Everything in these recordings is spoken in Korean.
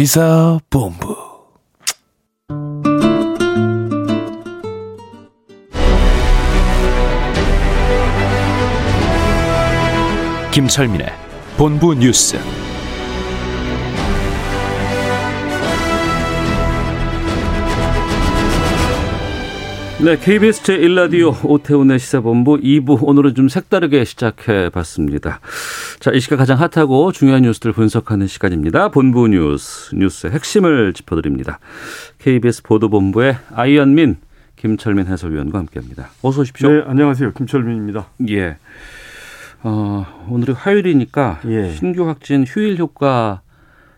시사본부. 김철민의 본부 뉴스. 네, KBS 제1라디오 오태훈의 시사본부 2부 오늘은 좀 색다르게 시작해 봤습니다. 자, 이 시간 가장 핫하고 중요한 뉴스들 분석하는 시간입니다. 본부 뉴스, 뉴스의 핵심을 짚어드립니다. KBS 보도본부의 아이언민, 김철민 해설위원과 함께합니다. 어서 오십시오. 네, 안녕하세요. 김철민입니다. 예. 어, 오늘이 화요일이니까 예. 신규 확진 휴일 효과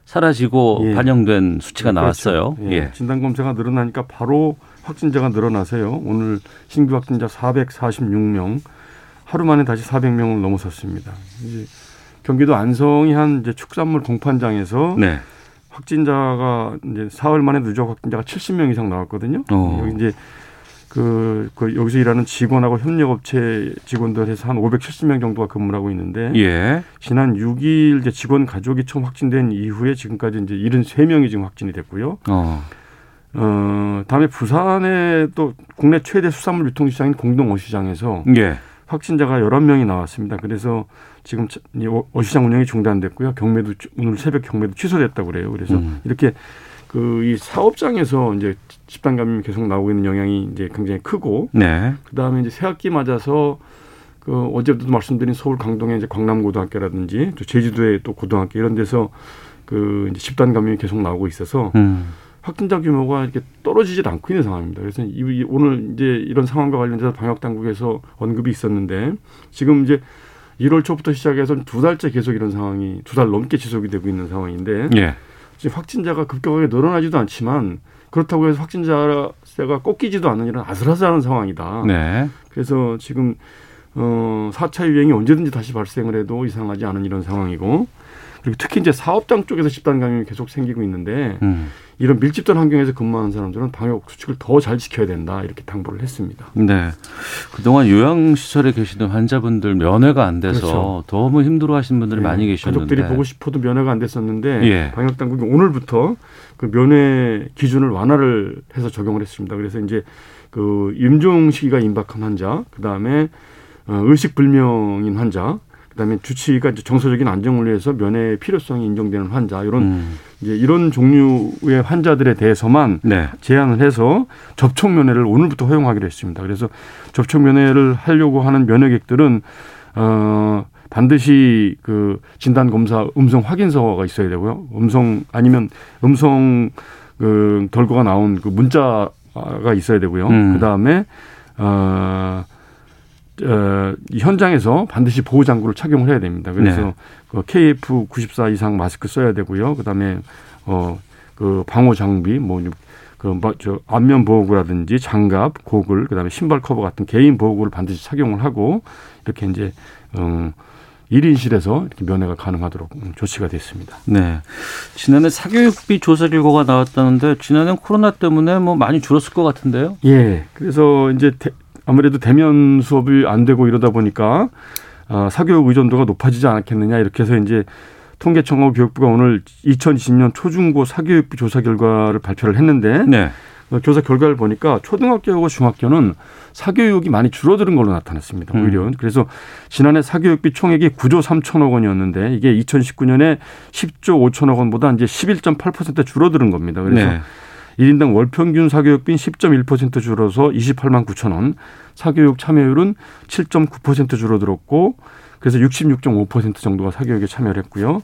사라지고 예. 반영된 수치가 네, 나왔어요. 그렇죠. 예. 예. 진단 검사가 늘어나니까 바로 확진자가 늘어나세요. 오늘 신규 확진자 446명, 하루 만에 다시 400명을 넘어섰습니다. 이제 경기도 안성이 한 이제 축산물 공판장에서 네. 확진자가 이제 사흘 만에 누적 확진자가 70명 이상 나왔거든요. 어. 여기 이제 그, 그 여기서 일하는 직원하고 협력업체 직원들 해서 한 570명 정도가 근무를 하고 있는데 예. 지난 6일 이제 직원 가족이 처음 확진된 이후에 지금까지 이제 73명이 지금 확진이 됐고요. 어. 어, 다음에 부산에 또 국내 최대 수산물 유통 시장인 공동 어시장에서 예. 확진자가 11명이 나왔습니다. 그래서 지금 어시장 운영이 중단됐고요. 경매도 오늘 새벽 경매도 취소됐다고 그래요. 그래서 음. 이렇게 그 이 사업장에서 이제 집단 감염이 계속 나오고 있는 영향이 이제 굉장히 크고 네. 그다음에 이제 새학기 맞아서 그 어제도 말씀드린 서울 강동의 이제 광남고등학교라든지 또 제주도의 또 고등학교 이런 데서 그 이제 집단 감염이 계속 나오고 있어서 음. 확진자 규모가 이렇게 떨어지질 않고 있는 상황입니다. 그래서 이, 오늘 이제 이런 상황과 관련돼서 방역 당국에서 언급이 있었는데 지금 이제 1월 초부터 시작해서 두 달째 계속 이런 상황이 두 달 넘게 지속이 되고 있는 상황인데 예. 지금 확진자가 급격하게 늘어나지도 않지만 그렇다고 해서 확진자가 꺾이지도 않는 이런 아슬아슬한 상황이다. 네. 그래서 지금 어 4차 유행이 언제든지 다시 발생을 해도 이상하지 않은 이런 상황이고 그리고 특히 이제 사업장 쪽에서 집단 감염이 계속 생기고 있는데 음. 이런 밀집된 환경에서 근무하는 사람들은 방역 수칙을 더 잘 지켜야 된다 이렇게 당부를 했습니다. 네. 그동안 요양시설에 계시던 환자분들 면회가 안 돼서 그렇죠. 너무 힘들어하시는 분들이 네. 많이 계셨는데 가족들이 보고 싶어도 면회가 안 됐었는데 예. 방역 당국이 오늘부터 그 면회 기준을 완화를 해서 적용을 했습니다. 그래서 이제 그 임종 시기가 임박한 환자, 그 다음에 어, 의식 불명인 환자, 그다음에 주치의가 이제 정서적인 안정을 위해서 면회 필요성이 인정되는 환자 이런 음. 이제 이런 종류의 환자들에 대해서만 네. 제한을 해서 접촉 면회를 오늘부터 허용하기로 했습니다. 그래서 접촉 면회를 하려고 하는 면회객들은 어 반드시 그 진단 검사 음성 확인서가 있어야 되고요. 음성 아니면 음성 그 결과가 나온 그 문자가 있어야 되고요. 음. 그다음에 어 어, 현장에서 반드시 보호 장구를 착용을 해야 됩니다. 그래서 네. 그 KF94 이상 마스크 써야 되고요. 그다음에 어 그 방호 장비 뭐그 뭐, 저 안면 보호구라든지 장갑, 고글, 그다음에 신발 커버 같은 개인 보호구를 반드시 착용을 하고 이렇게 이제 음 1인실에서 이렇게 면회가 가능하도록 음, 조치가 됐습니다. 네. 지난해 사교육비 조사 결과가 나왔다는데 지난해 코로나 때문에 뭐 많이 줄었을 것 같은데요? 예. 그래서 이제 아무래도 대면 수업이 안 되고 이러다 보니까 어, 사교육 의존도가 높아지지 않았겠느냐 이렇게 해서 이제 통계청하고 교육부가 오늘 2020년 초중고 사교육비 조사 결과를 발표를 했는데 네. 어, 조사 결과를 보니까 초등학교하고 중학교는 사교육이 많이 줄어드는 걸로 나타났습니다. 음. 오히려. 음. 그래서 지난해 사교육비 총액이 9조 3천억 원이었는데 이게 2019년에 10조 5천억 원보다 이제 11.8% 줄어드는 겁니다. 그래서 네. 1인당 월 평균 사교육비는 10.1% 줄어서 28만 9천 원, 사교육 참여율은 7.9% 줄어들었고 그래서 66.5% 정도가 사교육에 참여를 했고요.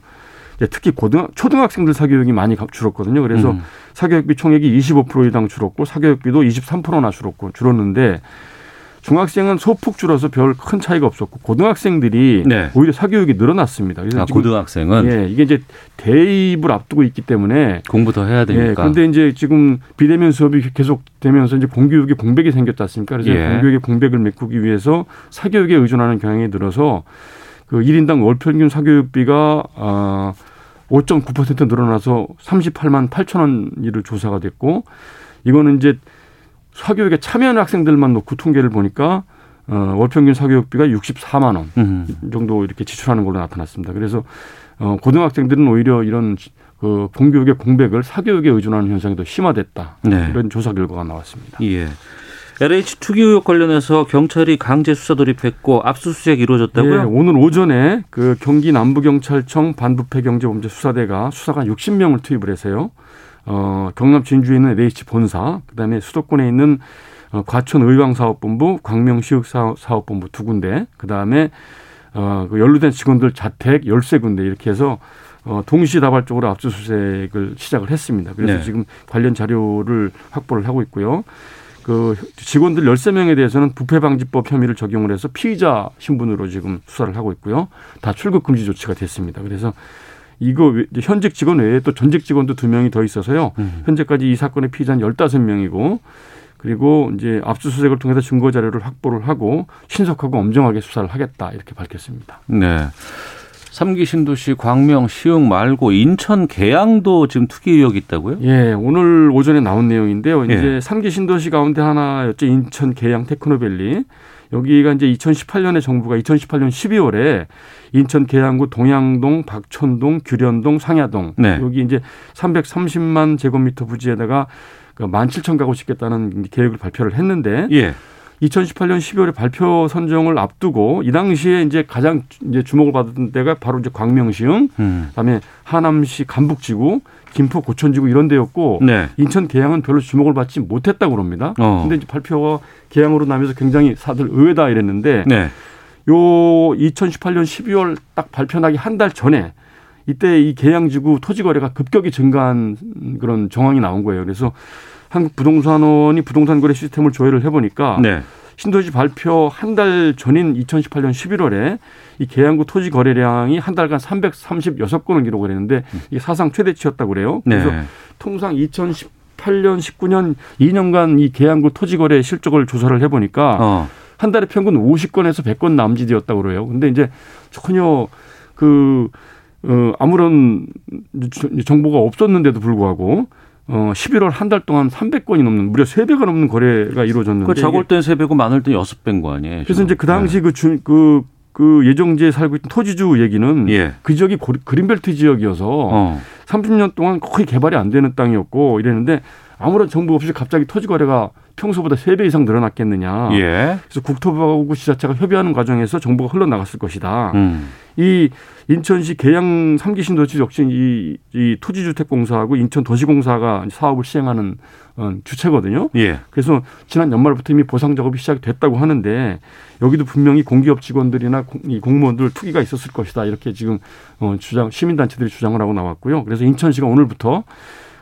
특히 고등 초등학생들 사교육이 많이 줄었거든요. 그래서 음. 사교육비 총액이 25% 이상 줄었고 사교육비도 23%나 줄었고 줄었는데 중학생은 소폭 줄어서 별 큰 차이가 없었고 고등학생들이 네. 오히려 사교육이 늘어났습니다. 그래서 아, 고등학생은 예, 이게 이제 대입을 앞두고 있기 때문에 공부 더 해야 되니까. 예, 그런데 이제 지금 비대면 수업이 계속 되면서 이제 공교육의 공백이 생겼지 않습니까? 그래서 예. 공교육의 공백을 메꾸기 위해서 사교육에 의존하는 경향이 늘어서 그 1인당 월 평균 사교육비가 아 5.9% 늘어나서 38만 8천 원이를 조사가 됐고 이거는 이제 사교육에 참여하는 학생들만 놓고 통계를 보니까 어, 월 평균 사교육비가 64만 원 음. 정도 이렇게 지출하는 걸로 나타났습니다. 그래서 어, 고등학생들은 오히려 이런 그 공교육의 공백을 사교육에 의존하는 현상이 더 심화됐다. 네. 이런 조사 결과가 나왔습니다. 예. LH 투기 의혹 관련해서 경찰이 강제 수사 돌입했고 압수수색 이루어졌다고요? 예, 오늘 오전에 그 경기 남부경찰청 반부패 경제범죄 수사대가 수사관 60명을 투입을 해서요. 어, 경남 진주에 있는 LH 본사, 그다음에 수도권에 있는 어, 과천 의왕사업본부, 광명시육사업본부 두 군데, 그다음에 어, 그 연루된 직원들 자택 열세 군데 이렇게 해서 어, 동시다발적으로 압수수색을 시작을 했습니다. 그래서 네. 지금 관련 자료를 확보를 하고 있고요. 그 직원들 13명에 대해서는 부패방지법 혐의를 적용을 해서 피의자 신분으로 지금 수사를 하고 있고요. 다 출국 금지 조치가 됐습니다. 그래서 이거 외- 이제 현직 직원 외에 또 전직 직원도 두 명이 더 있어서요. 음. 현재까지 이 사건의 피의자는 15명이고 그리고 이제 압수수색을 통해서 증거 자료를 확보를 하고 신속하고 엄정하게 수사를 하겠다 이렇게 밝혔습니다. 네. 삼기 신도시 광명, 시흥 말고 인천 계양도 지금 투기 의혹이 있다고요? 예, 오늘 오전에 나온 내용인데요. 이제 예. 삼기 신도시 가운데 하나였죠. 인천 계양 테크노밸리. 여기가 이제 2018년에 정부가 2018년 12월에 인천 계양구 동양동, 박천동, 규련동, 상야동 네. 여기 이제 330만 제곱미터 부지에다가 그 17,000가구 짓겠다는 계획을 발표를 했는데 예. 2018년 12월에 발표 선정을 앞두고 이 당시에 이제 가장 이제 주목을 받은 데가 바로 이제 광명시흥, 음. 그다음에 하남시 간북지구, 김포 고천지구 이런 데였고 네. 인천 계양은 별로 주목을 받지 못했다고 그럽니다. 어. 근데 이제 발표가 계양으로 나면서 굉장히 사들 의외다 이랬는데 네. 요 2018년 12월 딱 발표 나기 한 달 전에 이때 이 계양지구 토지 거래가 급격히 증가한 그런 정황이 나온 거예요. 그래서 한국 부동산원이 부동산 거래 시스템을 조회를 해보니까 네. 신도시 발표 한 달 전인 2018년 11월에 이 계양구 토지 거래량이 한 달간 336건을 기록을 했는데 이게 사상 최대치였다고 그래요. 그래서 네. 통상 2018년 19년 2년간 이 계양구 토지 거래 실적을 조사를 해보니까 어. 한 달에 평균 50건에서 100건 남짓이었다고 그래요. 근데 이제 전혀 그, 어, 아무런 정보가 없었는데도 불구하고 어, 11월 한 달 동안 300건이 넘는 무려 3배가 넘는 거래가 이루어졌는데 그 이게 땐 3배고 많을 땐 6배인 거 아니에요? 그래서 지금? 이제 그 당시 그, 주, 그, 그 예정지에 살고 있던 토지주 얘기는 네. 예. 그 지역이 고- 그린벨트 지역이어서 어. 30년 동안 거의 개발이 안 되는 땅이었고 이랬는데 아무런 정보 없이 갑자기 토지 거래가 평소보다 3배 이상 늘어났겠느냐. 예. 그래서 국토부하고 지자체가 협의하는 과정에서 정보가 흘러나갔을 것이다. 음. 이 인천시 계양 삼기 신도시 역시 이, 이 토지주택공사하고 인천도시공사가 사업을 시행하는 어, 주체거든요. 예. 그래서 지난 연말부터 이미 보상 작업이 시작됐다고 하는데 여기도 분명히 공기업 직원들이나 이 공무원들 투기가 있었을 것이다 이렇게 지금 어, 주장 시민단체들이 주장을 하고 나왔고요. 그래서 인천시가 오늘부터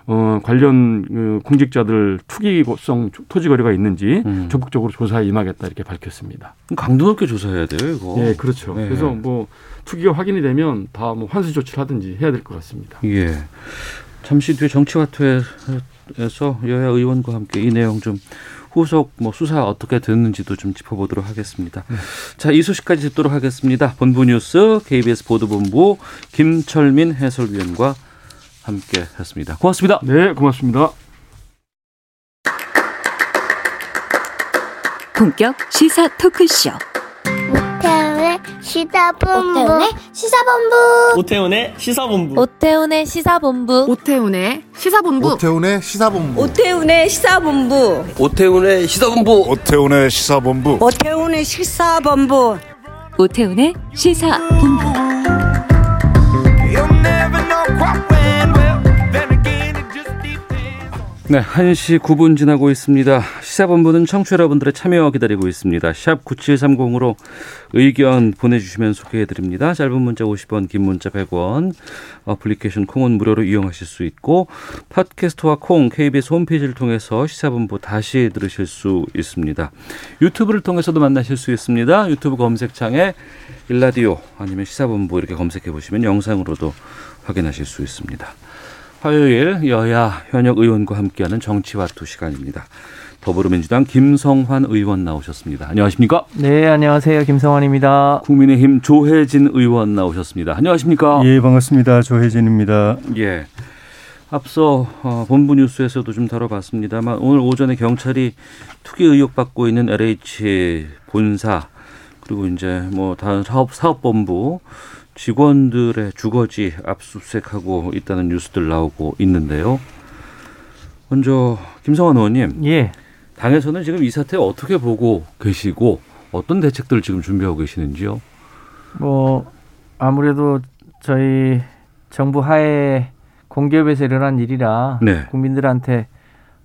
어, 관련 그 공직자들 투기성 토지 거래가 있는지 음. 적극적으로 조사에 임하겠다 이렇게 밝혔습니다. 강도 높게 조사해야 돼요, 이거. 예, 그렇죠. 네. 그래서 뭐 투기가 확인이 되면 다 뭐 환수 조치를 하든지 해야 될 것 같습니다. 예. 잠시 뒤에 정치화투에서 여야 의원과 함께 이 내용 좀 후속 뭐 수사 어떻게 됐는지도 좀 짚어보도록 하겠습니다. 자, 이 소식까지 듣도록 하겠습니다. 본부 뉴스 KBS 보도본부 김철민 해설위원과 함께 했습니다. 고맙습니다. 네, 고맙습니다. 본격 시사 토크쇼 오태훈의 시사본부 오태훈의 시사본부 오태훈의 시사본부 오태훈의 시사본부 오태훈의 시사본부 오태훈의 시사본부 오태훈의 시사본부 오태훈의 시사본부 오태훈의 시사본부 오태훈의 시사본부 오태훈의 시사본부 네, 1시 9분 지나고 있습니다. 시사본부는 청취 자 여러분들의 참여 기다리고 있습니다. 샵 9730으로 의견 보내주시면 소개해드립니다. 짧은 문자 50원, 긴 문자 100원, 어플리케이션 콩은 무료로 이용하실 수 있고 팟캐스트와 콩, KBS 홈페이지를 통해서 시사본부 다시 들으실 수 있습니다. 유튜브를 통해서도 만나실 수 있습니다. 유튜브 검색창에 1라디오 아니면 시사본부 이렇게 검색해 보시면 영상으로도 확인하실 수 있습니다. 화요일 여야 현역 의원과 함께하는 정치와 투 시간입니다. 더불어민주당 김성환 의원 나오셨습니다. 안녕하십니까? 네, 안녕하세요. 김성환입니다. 국민의힘 조해진 의원 나오셨습니다. 안녕하십니까? 예, 반갑습니다. 조혜진입니다. 예. 앞서 어, 본부 뉴스에서도 좀 다뤄봤습니다만 오늘 오전에 경찰이 투기 의혹 받고 있는 LH 본사 그리고 이제 뭐 다른 사업 사업본부 직원들의 주거지 압수수색하고 있다는 뉴스들 나오고 있는데요. 먼저 김성환 의원님. 예. 당에서는 지금 이 사태 어떻게 보고 계시고 어떤 대책들을 지금 준비하고 계시는지요? 뭐 아무래도 저희 정부 하에 공기업에서 일어난 일이라 네. 국민들한테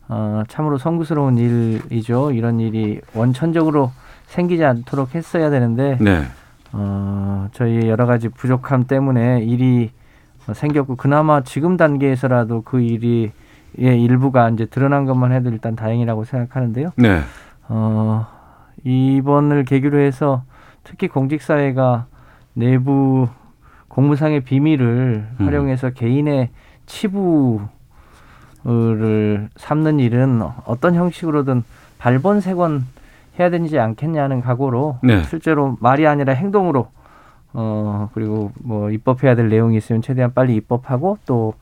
어, 참으로 송구스러운 일이죠. 이런 일이 원천적으로 생기지 않도록 했어야 되는데 네. 어, 저희 여러 가지 부족함 때문에 일이 생겼고 그나마 지금 단계에서라도 그 일이 예, 일부가 이제 드러난 것만 해도 일단 다행이라고 생각하는데요. 네. 어, 이번을 계기로 해서 특히 공직 사회가 내부 공무상의 비밀을 음. 활용해서 개인의 치부를 삼는 일은 어떤 형식으로든 발본색원 해야 되지 않겠냐 는 각오로 네. 실제로 말이 아니라 행동으로 어 그리고 뭐 입법해야 될 내용이 있으면 최대한 빨리 입법하고 또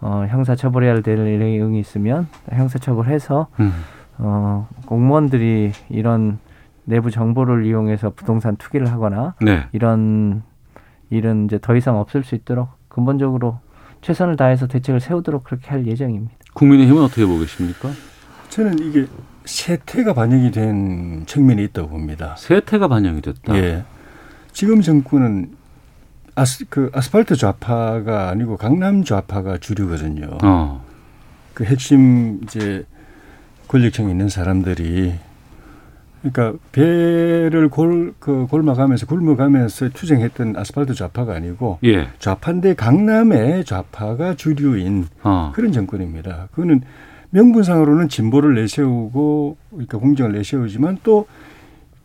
어, 형사 처벌해야 될 내용이 있으면 형사 처벌해서 음. 어, 공무원들이 이런 내부 정보를 이용해서 부동산 투기를 하거나 네. 이런 일은 이제 더 이상 없을 수 있도록 근본적으로 최선을 다해서 대책을 세우도록 그렇게 할 예정입니다. 국민의힘은 어떻게 보고 계십니까? 저는 이게 세태가 반영이 된 측면이 있다고 봅니다. 세태가 반영이 됐다. 예. 지금 정권은 아스, 그 아스팔트 좌파가 아니고 강남 좌파가 주류거든요. 어. 그 핵심 이제 권력층에 있는 사람들이 그러니까 배를 골, 그 골마가면서 굶어가면서 투쟁했던 아스팔트 좌파가 아니고 예. 좌파인데 강남의 좌파가 주류인 어. 그런 정권입니다. 그거는 명분상으로는 진보를 내세우고 그러니까 공정을 내세우지만 또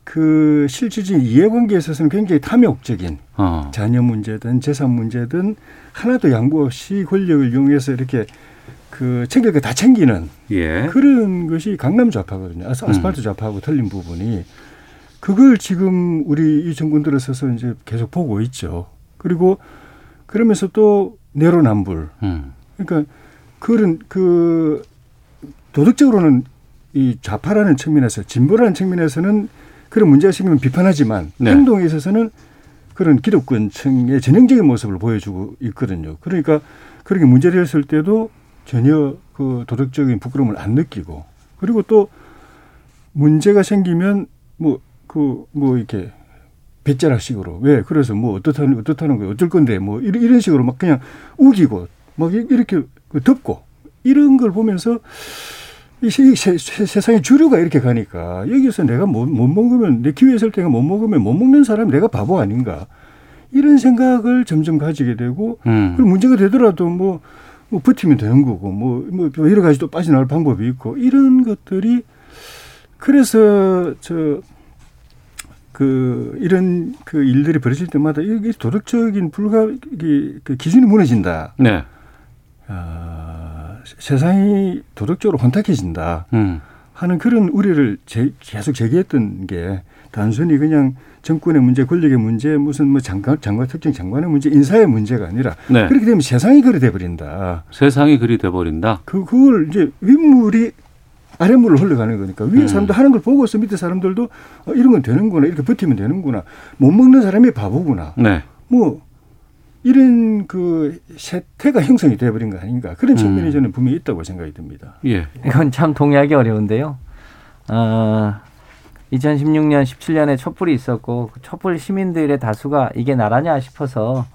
그 실질적인 이해관계에 있어서는 굉장히 탐욕적인 어. 자녀 문제든 재산 문제든 하나도 양보 없이 권력을 이용해서 이렇게 그 챙길 거 다 챙기는 예. 그런 것이 강남 좌파거든요. 아스, 아스팔트 음. 좌파하고 틀린 부분이 그걸 지금 우리 이 정권 들어서서 이제 계속 보고 있죠. 그리고 그러면서 또 내로남불. 음. 그러니까 그런 그 도덕적으로는 이 좌파라는 측면에서 진보라는 측면에서는 그런 문제가 생기면 비판하지만 네. 행동에 있어서는 그런 기득권층의 전형적인 모습을 보여주고 있거든요. 그러니까 그렇게 문제를 했을 때도 전혀 그 도덕적인 부끄러움을 안 느끼고 그리고 또 문제가 생기면 뭐 그뭐 그 뭐 이렇게 배짜락식으로 왜 그래서 뭐 어떻다는 어떻다는 거예요 어쩔 건데 뭐 이런 이런 식으로 막 그냥 우기고 막 이렇게 그 덮고 이런 걸 보면서 이 세, 세, 세 상의 주류가 이렇게 가니까 여기서 내가 못, 못 먹으면 내 기회 있을 때가 못 먹으면 못 먹는 사람 내가 바보 아닌가 이런 생각을 점점 가지게 되고 음. 그리고 문제가 되더라도 뭐 뭐 버티면 되는 거고 뭐, 뭐 여러 가지 또 빠져나갈 방법이 있고 이런 것들이 그래서 저 그 이런 그 일들이 벌어질 때마다 이게 도덕적인 불가 그 기준이 무너진다. 네. 아, 세상이 도덕적으로 혼탁해진다. 음. 하는 그런 우려를 제, 계속 제기했던 게 단순히 그냥 정권의 문제, 권력의 문제, 무슨 뭐 장관, 장관 특정 장관의 문제, 인사의 문제가 아니라 네. 그렇게 되면 세상이 그리 돼버린다. 세상이 그리 돼버린다. 그 그걸 이제 윗물이 아랫물을 흘러가는 거니까 위에 음. 사람들 하는 걸 보고서 밑에 사람들도 어, 이런 건 되는구나 이렇게 버티면 되는구나 못 먹는 사람이 바보구나. 네. 뭐 이런 그 세태가 형성이 돼버린 거 아닌가 그런 측면이 음. 저는 분명히 있다고 생각이 듭니다. 예. 이건 참 동의하기 어려운데요. 어, 2016년, 17년에 촛불이 있었고 그 촛불 시민들의 다수가 이게 나라냐 싶어서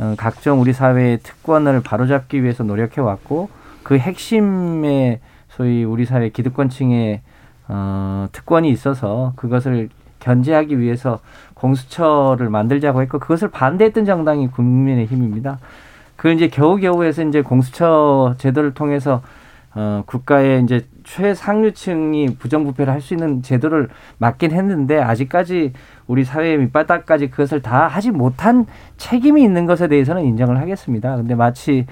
어, 각종 우리 사회의 특권을 바로잡기 위해서 노력해 왔고 그 핵심에 소위 우리 사회 기득권층의 어, 특권이 있어서 그것을 견제하기 위해서 공수처를 만들자고 했고 그것을 반대했던 정당이 국민의힘입니다. 그 이제 겨우겨우 해서 이제 공수처 제도를 통해서 어, 국가의 이제 최상류층이 부정부패를 할 수 있는 제도를 맡긴 했는데 아직까지 우리 사회의 밑바닥까지 그것을 다 하지 못한 책임이 있는 것에 대해서는 인정을 하겠습니다. 근데 마치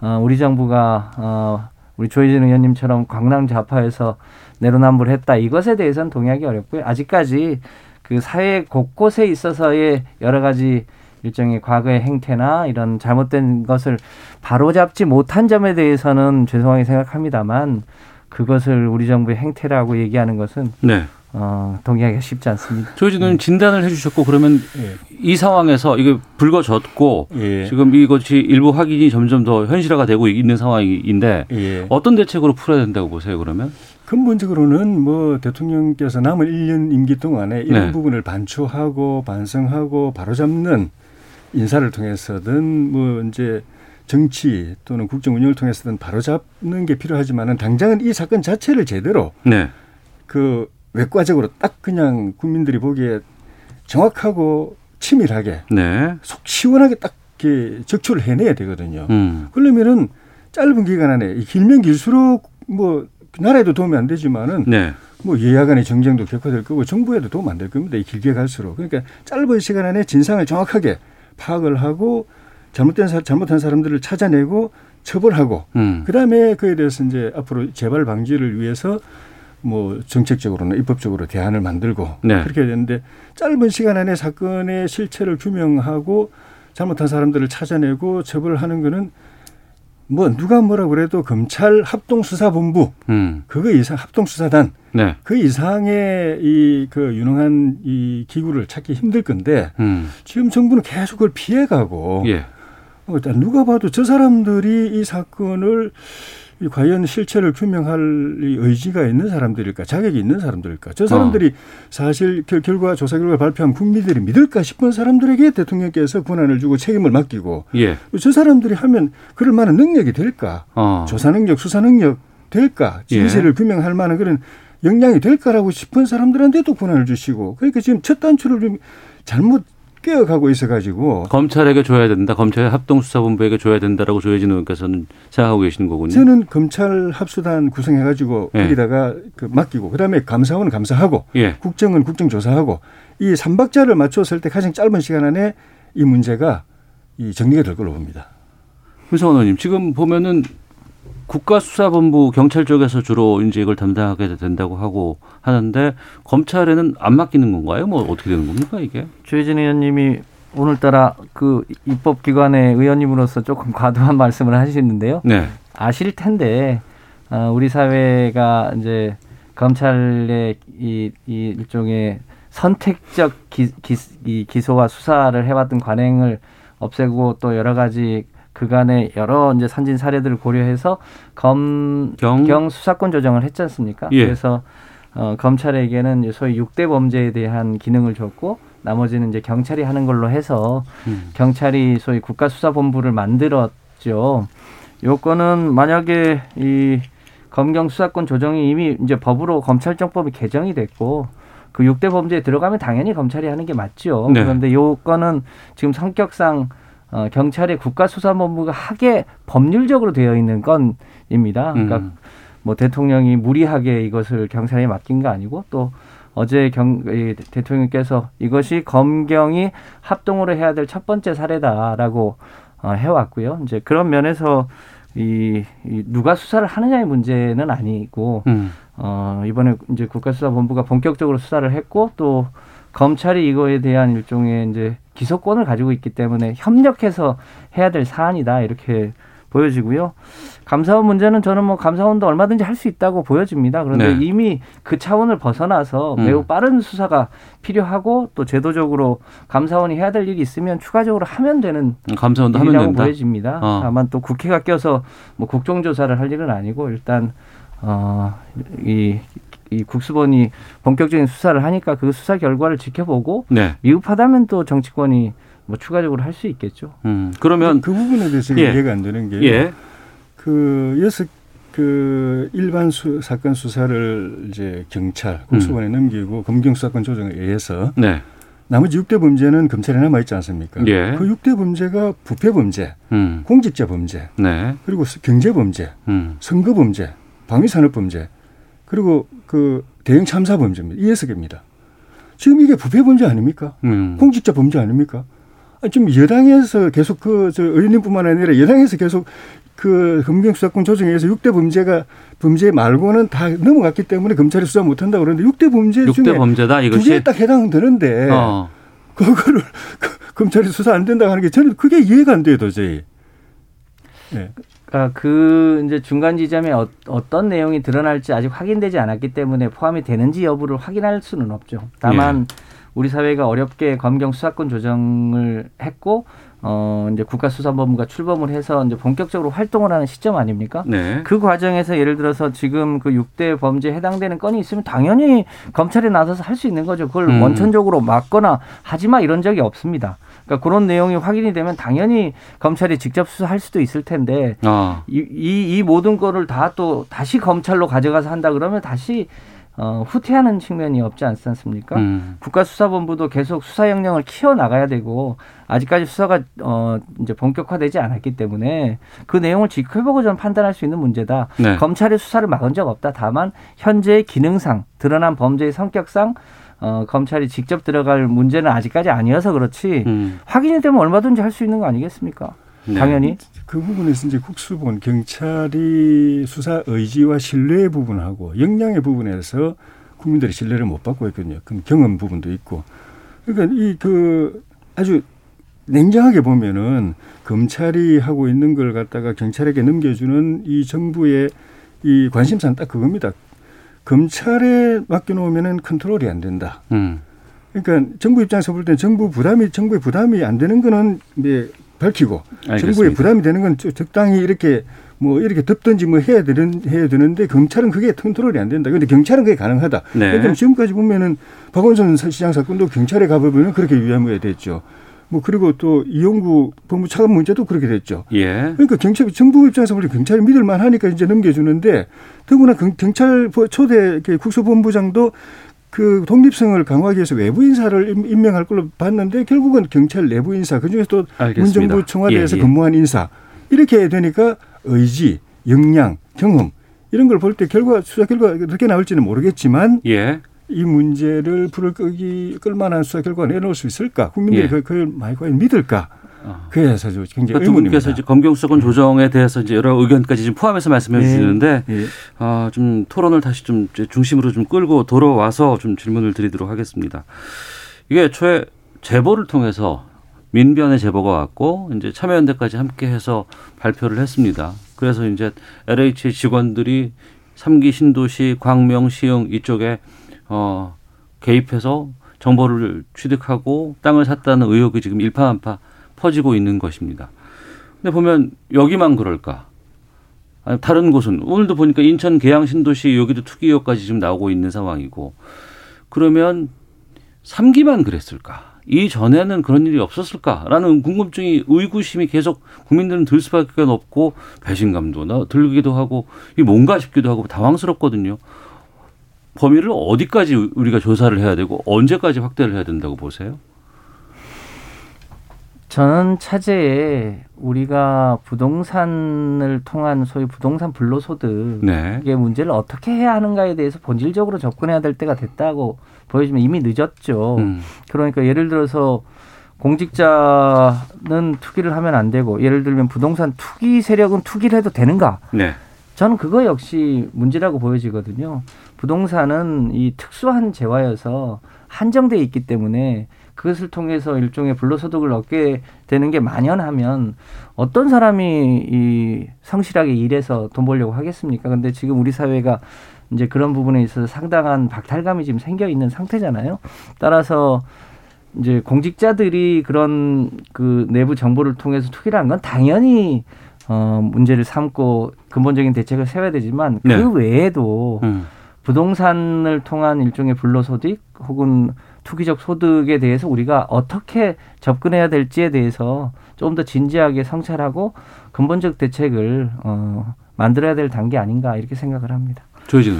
어, 우리 정부가 어, 우리 조혜진 의원님처럼 광남 좌파에서 내로남불했다 이것에 대해서는 동의하기 어렵고요. 아직까지 그 사회 곳곳에 있어서의 여러 가지 일종의 과거의 행태나 이런 잘못된 것을 바로잡지 못한 점에 대해서는 죄송하게 생각합니다만 그것을 우리 정부의 행태라고 얘기하는 것은 네. 어, 동의하기가 쉽지 않습니다. 조혜진 의원님 진단을 해주셨고 그러면 예. 이 상황에서 이게 불거졌고 예. 지금 이것이 일부 확인이 점점 더 현실화가 되고 있는 상황인데 예. 어떤 대책으로 풀어야 된다고 보세요 그러면? 근본적으로는 뭐 대통령께서 남은 1년 임기 동안에 이런 네. 부분을 반추하고 반성하고 바로잡는 인사를 통해서든 뭐 이제 정치 또는 국정 운영을 통해서든 바로잡는 게 필요하지만은 당장은 이 사건 자체를 제대로 네. 그 외과적으로 딱 그냥 국민들이 보기에 정확하고 치밀하게 네. 속 시원하게 딱 이렇게 적출을 해내야 되거든요. 음. 그러면은 짧은 기간 안에 길면 길수록 뭐 나라에도 도움이 안 되지만은 네. 뭐 예야 간의 정쟁도 격화될 거고 정부에도 도움 안 될 겁니다. 이 길게 갈수록 그러니까 짧은 시간 안에 진상을 정확하게 파악을 하고 잘못된 사, 잘못한 사람들을 찾아내고 처벌하고 음. 그다음에 그에 대해서 이제 앞으로 재발 방지를 위해서 뭐 정책적으로나 입법적으로 대안을 만들고 네. 그렇게 되는데 짧은 시간 안에 사건의 실체를 규명하고 잘못한 사람들을 찾아내고 처벌하는 거는 뭐 누가 뭐라 그래도 검찰 합동수사본부 음. 그거 이상 합동수사단 네. 그 이상의 이 그 유능한 이 기구를 찾기 힘들 건데 음. 지금 정부는 계속 그걸 피해가고 예. 어, 누가 봐도 저 사람들이 이 사건을 과연 실체를 규명할 의지가 있는 사람들일까, 자격이 있는 사람들일까. 저 사람들이 어. 사실 결과 조사 결과 발표한 국민들이 믿을까 싶은 사람들에게 대통령께서 권한을 주고 책임을 맡기고 예. 저 사람들이 하면 그럴 만한 능력이 될까? 어. 조사 능력, 수사 능력 될까? 진실을 예. 규명할 만한 그런 역량이 될까라고 싶은 사람들한테도 권한을 주시고 그러니까 지금 첫 단추를 좀 잘못 깨어가고 있어가지고 검찰에게 줘야 된다. 검찰 합동수사본부에게 줘야 된다라고 조혜진 의원께서는 생각하고 계시는 거군요. 저는 검찰 합수단 구성해가지고 예. 거기다가 그 맡기고 그다음에 감사원 감사하고 예. 국정은 국정조사하고 이 삼박자를 맞췄을 때 가장 짧은 시간 안에 이 문제가 이 정리가 될 걸로 봅니다. 윤성원 의원님 지금 보면은 국가수사본부 경찰 쪽에서 주로 이제 이걸 담당하게 된다고 하고 하는데 검찰에는 안 맡기는 건가요? 뭐 어떻게 되는 겁니까 이게? 조혜진 의원님이 오늘따라 그 입법기관의 의원님으로서 조금 과도한 말씀을 하시는데요. 네. 아실 텐데 어, 우리 사회가 이제 검찰의 이, 이 일종의 선택적 기, 기, 이 기소와 수사를 해왔던 관행을 없애고 또 여러 가지 그간의 여러 이제 선진 사례들을 고려해서 검경 경 수사권 조정을 했지 않습니까? 예. 그래서 어, 검찰에게는 소위 육대 범죄에 대한 기능을 줬고 나머지는 이제 경찰이 하는 걸로 해서 음. 경찰이 소위 국가수사본부를 만들었죠. 요거는 만약에 이 검경 수사권 조정이 이미 이제 법으로 검찰정법이 개정이 됐고 그 육대 범죄에 들어가면 당연히 검찰이 하는 게 맞죠. 네. 그런데 요거는 지금 성격상 어, 경찰의 국가수사본부가 하게 법률적으로 되어 있는 건입니다. 그러니까 음. 뭐 대통령이 무리하게 이것을 경찰에 맡긴 거 아니고 또 어제 경, 이 대통령께서 이것이 검경이 합동으로 해야 될 첫 번째 사례다라고 어, 해왔고요. 이제 그런 면에서 이, 이 누가 수사를 하느냐의 문제는 아니고 음. 어, 이번에 이제 국가수사본부가 본격적으로 수사를 했고 또 검찰이 이거에 대한 일종의 이제 기소권을 가지고 있기 때문에 협력해서 해야 될 사안이다 이렇게 보여지고요. 감사원 문제는 저는 뭐 감사원도 얼마든지 할 수 있다고 보여집니다. 그런데 네. 이미 그 차원을 벗어나서 음. 매우 빠른 수사가 필요하고 또 제도적으로 감사원이 해야 될 일이 있으면 추가적으로 하면 되는 감사원도 하면 된다. 보여집니다. 어. 다만 또 국회가 껴서 뭐 국정조사를 할 일은 아니고 일단 어 이 이 국수본이 본격적인 수사를 하니까 그 수사 결과를 지켜보고 네. 미흡하다면 또 정치권이 뭐 추가적으로 할 수 있겠죠. 음, 그러면 그 부분에 대해서 예. 이해가 안 되는 게 예. 그 여섯 그 일반 수, 사건 수사를 이제 경찰 국수본에 음. 넘기고 검경 수사권 조정에 의해서 네. 나머지 6대 범죄는 검찰에 남아 있지 않습니까? 예. 그 6대 범죄가 부패 범죄, 음. 공직자 범죄, 네. 그리고 경제 범죄, 음. 선거 범죄, 방위 산업 범죄, 그리고 그 대형 참사 범죄입니다. 이 여섯 개입니다. 지금 이게 부패 범죄 아닙니까? 음. 공직자 범죄 아닙니까? 지금 여당에서 계속 그, 저, 의원님뿐만 아니라 여당에서 계속 그 검경수사권 조정에서 6대 범죄가 범죄 말고는 다 넘어갔기 때문에 검찰이 수사 못 한다고 그러는데 6대 범죄 6대 중에 범죄다 이것이 두 개에 딱 해당되는데 어. 그거를 검찰이 수사 안 된다고 하는 게 저는 그게 이해가 안 돼요, 도저히. 네. 그러니까 그 이제 중간 지점에 어, 떤 내용이 드러날지 아직 확인되지 않았기 때문에 포함이 되는지 여부를 확인할 수는 없죠. 다만 예. 우리 사회가 어렵게 검경 수사권 조정을 했고 어 이제 국가수사본부가 출범을 해서 이제 본격적으로 활동을 하는 시점 아닙니까? 네. 그 과정에서 예를 들어서 지금 그 6대 범죄에 해당되는 건이 있으면 당연히 검찰에 나서서 할 수 있는 거죠. 그걸 음. 원천적으로 막거나 하지 마 이런 적이 없습니다. 그러니까 그런 내용이 확인이 되면 당연히 검찰이 직접 수사할 수도 있을 텐데 아. 이, 이, 이 모든 거를 다 또 다시 검찰로 가져가서 한다 그러면 다시 어, 후퇴하는 측면이 없지 않지 않습니까? 음. 국가수사본부도 계속 수사 역량을 키워 나가야 되고 아직까지 수사가 어, 이제 본격화되지 않았기 때문에 그 내용을 지켜보고 좀 판단할 수 있는 문제다. 네. 검찰의 수사를 막은 적 없다. 다만 현재의 기능상 드러난 범죄의 성격상 어, 검찰이 직접 들어갈 문제는 아직까지 아니어서 그렇지 음. 확인이 되면 얼마든지 할 수 있는 거 아니겠습니까? 네. 당연히 그 부분에서 이제 국수본 경찰이 수사 의지와 신뢰 부분하고 역량의 부분에서 국민들의 신뢰를 못 받고 있거든요. 그럼 경험 부분도 있고. 그러니까 이 그 아주 냉정하게 보면은 검찰이 하고 있는 걸 갖다가 경찰에게 넘겨주는 이 정부의 이 관심사는 딱 그겁니다. 검찰에 맡겨놓으면은 컨트롤이 안 된다. 음. 그러니까 정부 입장에서 볼 때는 정부 부담이 정부의 부담이 안 되는 거는 이제 밝히고 알겠습니다. 정부에 부담이 되는 건 적당히 이렇게 뭐 이렇게 덮든지 뭐 해야 되는 해야 되는데 경찰은 그게 컨트롤이 안 된다. 그런데 경찰은 그게 가능하다. 네. 그러니까 지금까지 보면은 박원순 시장 사건도 경찰에 가보면 그렇게 위험해 됐죠. 뭐 그리고 또 이용구 법무 차관 문제도 그렇게 됐죠. 예. 그러니까 경찰 정부 입장에서 보면 경찰이 믿을 만하니까 이제 넘겨주는데 더구나 경찰 초대 국수본부장도 그 독립성을 강화하기 위해서 외부 인사를 임명할 걸로 봤는데 결국은 경찰 내부 인사 그중에서 또 문정부 청와대에서 예, 예. 근무한 인사 이렇게 되니까 의지, 역량, 경험 이런 걸 볼 때 결과 수사 결과 어떻게 나올지는 모르겠지만 예. 이 문제를 불을 끄기 끌만한 수사 결과가 내놓을 수 있을까? 국민들이 예. 그걸 많이 과연 믿을까? 어. 그래서 굉장히 그러니까 두 분께서 이제 검경 수사권 조정에 대해서 이제 여러 의견까지 좀 포함해서 말씀해 네. 주시는데 네. 아, 좀 토론을 다시 좀 중심으로 좀 끌고 돌아와서 좀 질문을 드리도록 하겠습니다. 이게 초에 제보를 통해서 민변의 제보가 왔고 이제 참여연대까지 함께해서 발표를 했습니다. 그래서 이제 LH 직원들이 삼기 신도시, 광명, 시흥 이쪽에 어 개입해서 정보를 취득하고 땅을 샀다는 의혹이 지금 일파만파 퍼지고 있는 것입니다. 근데 보면 여기만 그럴까? 아니, 다른 곳은 오늘도 보니까 인천 계양 신도시 여기도 투기 의혹까지 지금 나오고 있는 상황이고 그러면 삼기만 그랬을까? 이 전에는 그런 일이 없었을까라는 궁금증이 의구심이 계속 국민들은 들 수밖에 없고 배신감도 들기도 하고 이 뭔가 싶기도 하고 당황스럽거든요. 범위를 어디까지 우리가 조사를 해야 되고 언제까지 확대를 해야 된다고 보세요? 저는 차제에 우리가 부동산을 통한 소위 부동산 불로소득의 네. 문제를 어떻게 해야 하는가에 대해서 본질적으로 접근해야 될 때가 됐다고 보여지면 이미 늦었죠. 음. 그러니까 예를 들어서 공직자는 투기를 하면 안 되고 예를 들면 부동산 투기 세력은 투기를 해도 되는가? 네. 저는 그거 역시 문제라고 보여지거든요. 부동산은 이 특수한 재화여서 한정돼 있기 때문에 그것을 통해서 일종의 불로소득을 얻게 되는 게 만연하면 어떤 사람이 이 성실하게 일해서 돈 벌려고 하겠습니까? 근데 지금 우리 사회가 이제 그런 부분에 있어서 상당한 박탈감이 지금 생겨 있는 상태잖아요. 따라서 이제 공직자들이 그런 그 내부 정보를 통해서 투기를 한 건 당연히 어 문제를 삼고 근본적인 대책을 세워야 되지만 그 네. 그 외에도 음. 부동산을 통한 일종의 불로소득 혹은 투기적 소득에 대해서 우리가 어떻게 접근해야 될지에 대해서 좀더 진지하게 성찰하고 근본적 대책을 어, 만들어야 될 단계 아닌가 이렇게 생각을 합니다. 조지는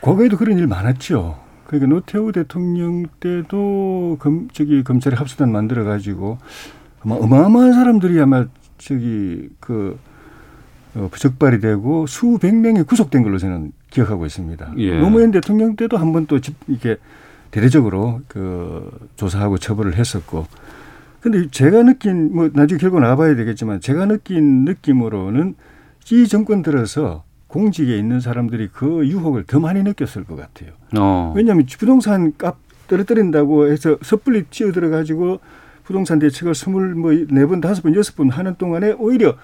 과거에도 그런 일 많았죠. 그러니까 노태우 대통령 때도 검, 저기 검찰에 합수단 만들어 가지고 아마 어마어마한 사람들이 아마 저기 그 어, 적발이 되고 수백 명이 구속된 걸로 저는 기억하고 있습니다. 예. 노무현 대통령 때도 한 번 또 이렇게 대대적으로 그 조사하고 처벌을 했었고 근데 제가 느낀 뭐 나중에 결과 나와봐야 되겠지만 제가 느낀 느낌으로는 이 정권 들어서 공직에 있는 사람들이 그 유혹을 더 많이 느꼈을 것 같아요. 어. 왜냐하면 부동산 값 떨어뜨린다고 해서 섣불리 치어 들어가지고 부동산 대책을 스물 뭐네번 다섯 번 여섯 번 하는 동안에 오히려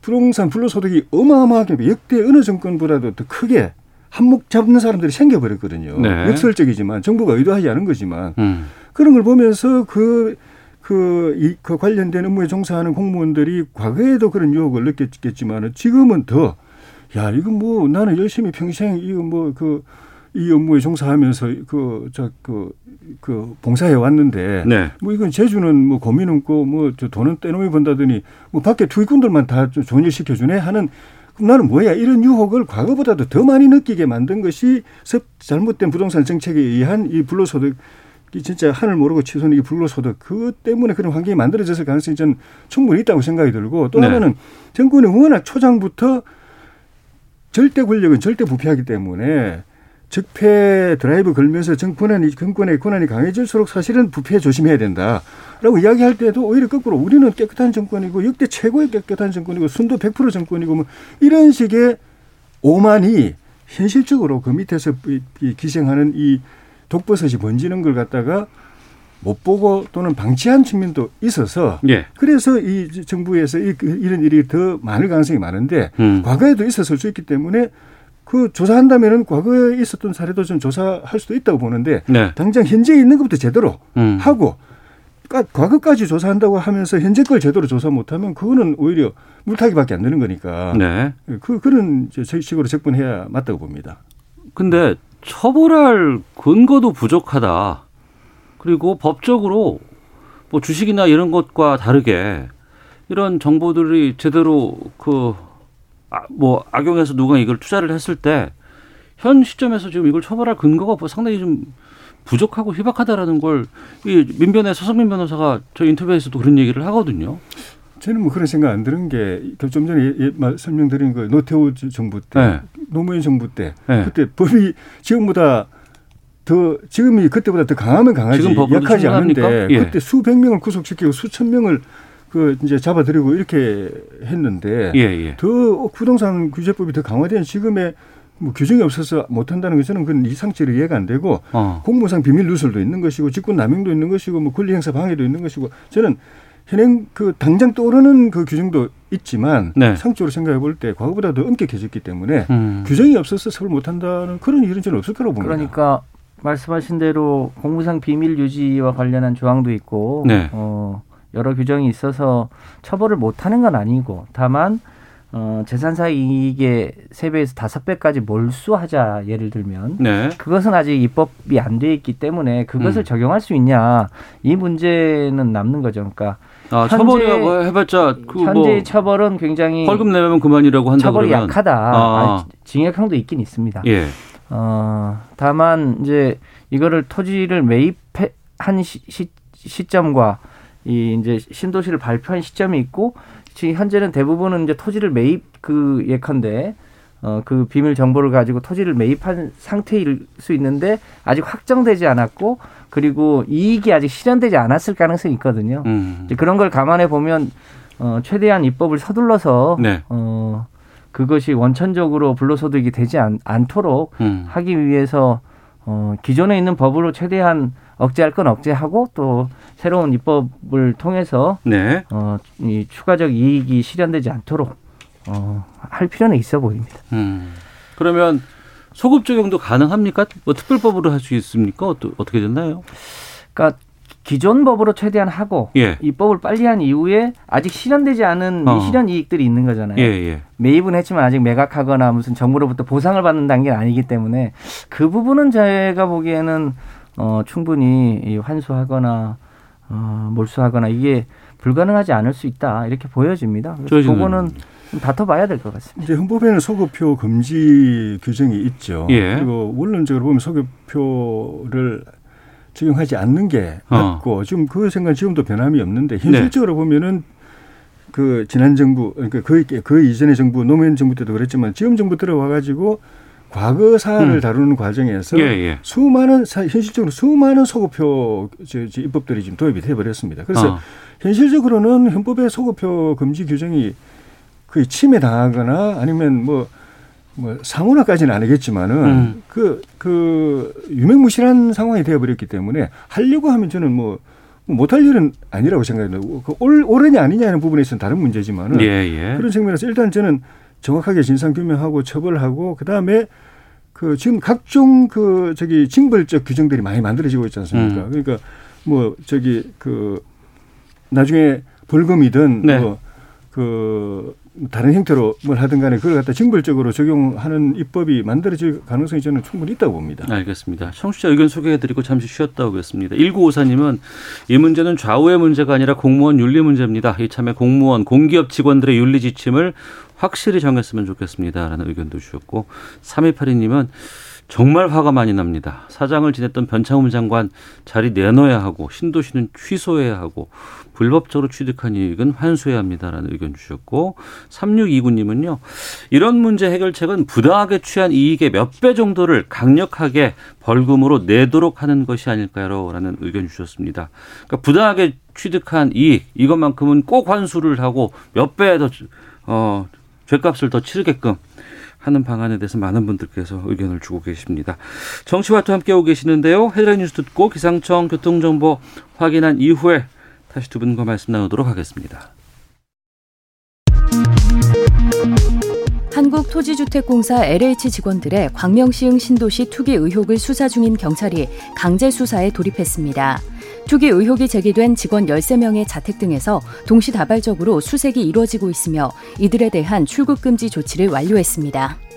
부동산 불로소득이 어마어마하게 역대 어느 정권보다도 더 크게 한몫 잡는 사람들이 생겨버렸거든요. 네. 역설적이지만 정부가 의도하지 않은 거지만 음. 그런 걸 보면서 그 그, 이, 그 관련된 업무에 종사하는 공무원들이 과거에도 그런 유혹을 느꼈겠지만 지금은 더, 야, 이거 뭐 나는 열심히 평생 이거 뭐 그, 이 업무에 종사하면서 그, 저, 그, 그 봉사해 왔는데 네. 뭐 이건 제주는 뭐 고민 없고 뭐 저 돈은 떼놈이 번다더니 뭐 밖에 투기꾼들만 다 좋은 일 시켜주네 하는 나는 뭐야 이런 유혹을 과거보다도 더 많이 느끼게 만든 것이 잘못된 부동산 정책에 의한 이 불로소득 이 진짜 하늘 모르고 치솟는 이 불로소득 그 때문에 그런 환경이 만들어졌을 가능성이 저는 충분히 있다고 생각이 들고 또 네. 하나는 정권이 워낙 초장부터 절대 권력은 절대 부패하기 때문에 적폐 드라이브 걸면서 정권이 정권의 권한이 강해질수록 사실은 부패 조심해야 된다라고 이야기할 때도 오히려 거꾸로 우리는 깨끗한 정권이고 역대 최고의 깨끗한 정권이고 순도 100% 정권이고 뭐 이런 식의 오만이 현실적으로 그 밑에서 기생하는 이 독버섯이 번지는 걸 갖다가 못 보고 또는 방치한 측면도 있어서 예. 그래서 이 정부에서 이, 그 이런 일이 더 많을 가능성이 많은데 음. 과거에도 있었을 수 있기 때문에 그 조사한다면은 과거에 있었던 사례도 좀 조사할 수도 있다고 보는데 네. 당장 현재 있는 것부터 제대로 음. 하고 과거까지 조사한다고 하면서 현재 걸 제대로 조사 못하면 그거는 오히려 물타기밖에 안 되는 거니까 네. 그 그런 식으로 접근해야 맞다고 봅니다. 근데 처벌할 근거도 부족하다. 그리고 법적으로 뭐 주식이나 이런 것과 다르게 이런 정보들이 제대로 그 뭐 아, 악용해서 누가 이걸 투자를 했을 때 현 시점에서 지금 이걸 처벌할 근거가 뭐 상당히 좀 부족하고 희박하다라는 걸 이 민변의 서성민 변호사가 저 인터뷰에서도 그런 얘기를 하거든요. 저는 뭐 그런 생각 안 드는 게좀 전에 예, 예, 설명드린 거 노태우 정부 때 네. 노무현 정부 때 네. 그때 법이 지금보다 더 지금이 그때보다 더 강하면 강하지 약하지 않은데 예. 그때 수백 명을 구속시키고 수천 명을 그 이제 잡아들이고 이렇게 했는데 예, 예. 더 부동산 규제법이 더 강화된 지금의 뭐 규정이 없어서 못한다는 것은 그건 이상치로 이해가 안 되고 어. 공무상 비밀 누설도 있는 것이고 직권 남용도 있는 것이고 뭐 권리 행사 방해도 있는 것이고 저는 현행 그 당장 떠오르는 그 규정도 있지만 네. 상적으로 생각해 볼 때 과거보다 더 엄격해졌기 때문에 음. 규정이 없어서 서울 못한다는 그런 일은 저는 없을 거라고 봅니다. 그러니까 말씀하신 대로 공무상 비밀 유지와 관련한 조항도 있고 네. 어, 여러 규정이 있어서 처벌을 못하는 건 아니고 다만 어, 재산사 이익의 세배에서 다섯 배까지 몰수하자 예를 들면 네. 그것은 아직 입법이 안 돼 있기 때문에 그것을 음. 적용할 수 있냐 이 문제는 남는 거죠. 그러니까 아, 처벌이 뭐 해봤자 그 현재 뭐 처벌은 굉장히 벌금 내면 그만이라고 한다 처벌이 그러면. 약하다. 아. 아, 징역형도 있긴 있습니다. 예. 어, 다만 이제 이거를 토지를 매입한 시, 시, 시점과 이 이제 신도시를 발표한 시점이 있고 지금 현재는 대부분은 이제 토지를 매입 그 예컨대 어, 그 비밀 정보를 가지고 토지를 매입한 상태일 수 있는데 아직 확정되지 않았고 그리고 이익이 아직 실현되지 않았을 가능성이 있거든요. 음. 이제 그런 걸 감안해 보면 어, 최대한 입법을 서둘러서 네. 어, 그것이 원천적으로 불로소득이 되지 않, 않도록 음. 하기 위해서 어, 기존에 있는 법으로 최대한 억제할 건 억제하고 또 새로운 입법을 통해서 네. 어, 이 추가적 이익이 실현되지 않도록 어, 할 필요는 있어 보입니다. 음. 그러면 소급 적용도 가능합니까? 뭐 특별법으로 할 수 있습니까? 어떻게 됐나요? 그러니까 기존 법으로 최대한 하고 예. 입법을 빨리 한 이후에 아직 실현되지 않은 어. 실현 이익들이 있는 거잖아요. 예, 예. 매입은 했지만 아직 매각하거나 무슨 정부로부터 보상을 받는 단계는 아니기 때문에 그 부분은 제가 보기에는 어, 충분히 환수하거나 어, 몰수하거나 이게 불가능하지 않을 수 있다 이렇게 보여집니다. 그래서 그거는 다퉈봐야 될 것 같습니다. 이제 헌법에는 소급표 금지 규정이 있죠. 예. 그리고 원론적으로 보면 소급표를 적용하지 않는 게 어. 맞고 어. 지금 그 생각 지금도 변함이 없는데 현실적으로 네. 보면은 그 지난 정부 그러니까 그, 그 이전의 정부 노무현 정부 때도 그랬지만 지금 정부 들어와 가지고 과거 사안을 음. 다루는 과정에서 예, 예. 수많은 현실적으로 수많은 소급표 입법들이 지금 도입이 돼 버렸습니다. 그래서 어. 현실적으로는 헌법의 소급표 금지 규정이 거의 침해당하거나 아니면 뭐 뭐 상호나까지는 아니겠지만은 음. 그, 그 유명무실한 상황이 되어버렸기 때문에 하려고 하면 저는 뭐 못할 일은 아니라고 생각해요. 그 올, 옳으냐 아니냐는 부분에서는 다른 문제지만은 예, 예. 그런 측면에서 일단 저는 정확하게 진상 규명하고 처벌하고 그 다음에 그 지금 각종 그 저기 징벌적 규정들이 많이 만들어지고 있지 않습니까? 음. 그러니까 뭐 저기 그 나중에 벌금이든 네. 뭐그 다른 형태로 뭘 하든 간에 그걸 갖다 징벌적으로 적용하는 입법이 만들어질 가능성이 저는 충분히 있다고 봅니다. 알겠습니다. 청취자 의견 소개해드리고 잠시 쉬었다 오겠습니다. 1954님은 이 문제는 좌우의 문제가 아니라 공무원 윤리 문제입니다. 이참에 공무원, 공기업 직원들의 윤리 지침을 확실히 정했으면 좋겠습니다라는 의견도 주셨고 3282님은 정말 화가 많이 납니다. 사장을 지냈던 변창흠 장관 자리 내놔야 하고 신도시는 취소해야 하고 불법적으로 취득한 이익은 환수해야 합니다라는 의견 주셨고 3629님은요. 이런 문제 해결책은 부당하게 취한 이익의 몇 배 정도를 강력하게 벌금으로 내도록 하는 것이 아닐까요라는 의견 주셨습니다. 그러니까 부당하게 취득한 이익 이것만큼은 꼭 환수를 하고 몇 배더 어, 죄값을 더 치르게끔 하는 방안에 대해서 많은 분들께서 의견을 주고 계십니다. 정치와도 함께하고 계시는데요. 헤드라인 뉴스 듣고 기상청 교통정보 확인한 이후에 다시 두 분과 말씀 나누도록 하겠습니다. 한국토지주택공사 LH 직원들의 광명시흥 신도시 투기 의혹을 수사 중인 경찰이 강제 수사에 돌입했습니다. 투기 의혹이 제기된 직원 13명의 자택 등에서 동시다발적으로 수색이 이루어지고 있으며 이들에 대한 출국 금지 조치를 완료했습니다.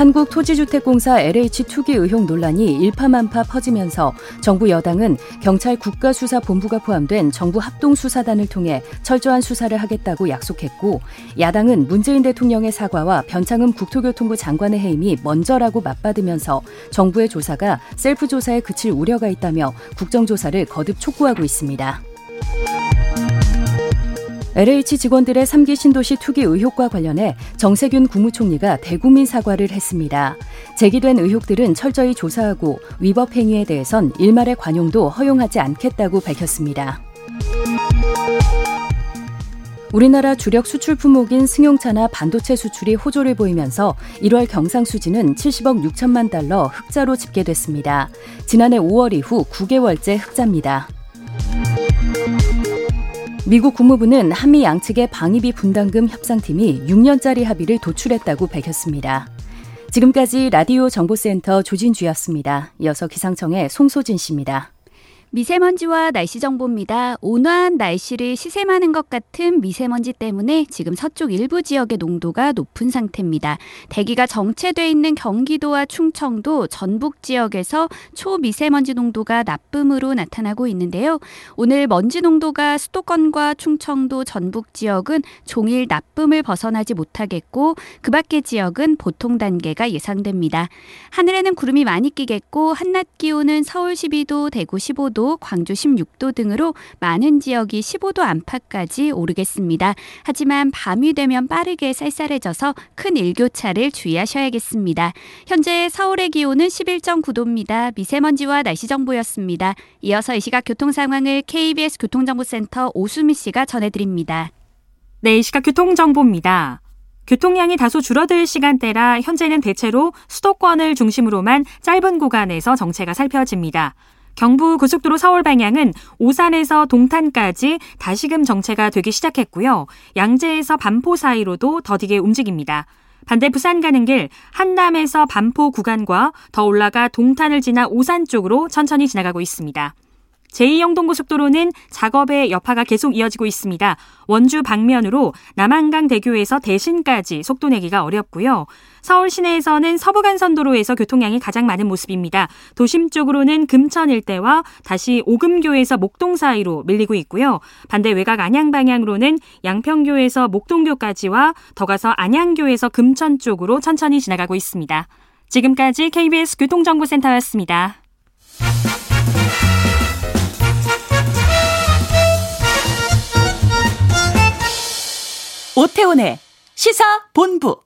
한국토지주택공사 LH 투기 의혹 논란이 일파만파 퍼지면서 정부 여당은 경찰 국가수사본부가 포함된 정부 합동수사단을 통해 철저한 수사를 하겠다고 약속했고 야당은 문재인 대통령의 사과와 변창흠 국토교통부 장관의 해임이 먼저라고 맞받으면서 정부의 조사가 셀프 조사에 그칠 우려가 있다며 국정조사를 거듭 촉구하고 있습니다. LH 직원들의 3기 신도시 투기 의혹과 관련해 정세균 국무총리가 대국민 사과를 했습니다. 제기된 의혹들은 철저히 조사하고 위법 행위에 대해선 일말의 관용도 허용하지 않겠다고 밝혔습니다. 우리나라 주력 수출 품목인 승용차나 반도체 수출이 호조를 보이면서 1월 경상수지는 70억 6천만 달러 흑자로 집계됐습니다. 지난해 5월 이후 9개월째 흑자입니다. 미국 국무부는 한미 양측의 방위비 분담금 협상팀이 6년짜리 합의를 도출했다고 밝혔습니다. 지금까지 라디오 정보센터 조진주였습니다. 이어서 기상청의 송소진 씨입니다. 미세먼지와 날씨 정보입니다. 온화한 날씨를 시샘하는 것 같은 미세먼지 때문에 지금 서쪽 일부 지역의 농도가 높은 상태입니다. 대기가 정체돼 있는 경기도와 충청도, 전북 지역에서 초미세먼지 농도가 나쁨으로 나타나고 있는데요. 오늘 먼지 농도가 수도권과 충청도, 전북 지역은 종일 나쁨을 벗어나지 못하겠고 그 밖의 지역은 보통 단계가 예상됩니다. 하늘에는 구름이 많이 끼겠고 한낮 기온은 서울 12도, 대구 15도, 15도, 광주 16도 등으로 많은 지역이 15도 안팎까지 오르겠습니다. 하지만 밤이 되면 빠르게 쌀쌀해져서 큰 일교차를 주의하셔야겠습니다. 현재 서울의 기온은 11.9도입니다. 미세먼지와 날씨 정보였습니다. 이어서 이 시각 교통 상황을 KBS 교통정보센터 오수미 씨가 전해드립니다. 네, 이 시각 교통정보입니다. 교통량이 다소 줄어들 시간대라 현재는 대체로 수도권을 중심으로만 짧은 구간에서 정체가 살펴집니다. 경부 고속도로 서울 방향은 오산에서 동탄까지 다시금 정체가 되기 시작했고요. 양재에서 반포 사이로도 더디게 움직입니다. 반대 부산 가는 길 한남에서 반포 구간과 더 올라가 동탄을 지나 오산 쪽으로 천천히 지나가고 있습니다. 제2영동고속도로는 작업의 여파가 계속 이어지고 있습니다. 원주 방면으로 남한강 대교에서 대신까지 속도 내기가 어렵고요. 서울 시내에서는 서부간선도로에서 교통량이 가장 많은 모습입니다. 도심 쪽으로는 금천 일대와 다시 오금교에서 목동 사이로 밀리고 있고요. 반대 외곽 안양 방향으로는 양평교에서 목동교까지와 더 가서 안양교에서 금천 쪽으로 천천히 지나가고 있습니다. 지금까지 KBS 교통정보센터였습니다. 오태훈의 시사본부.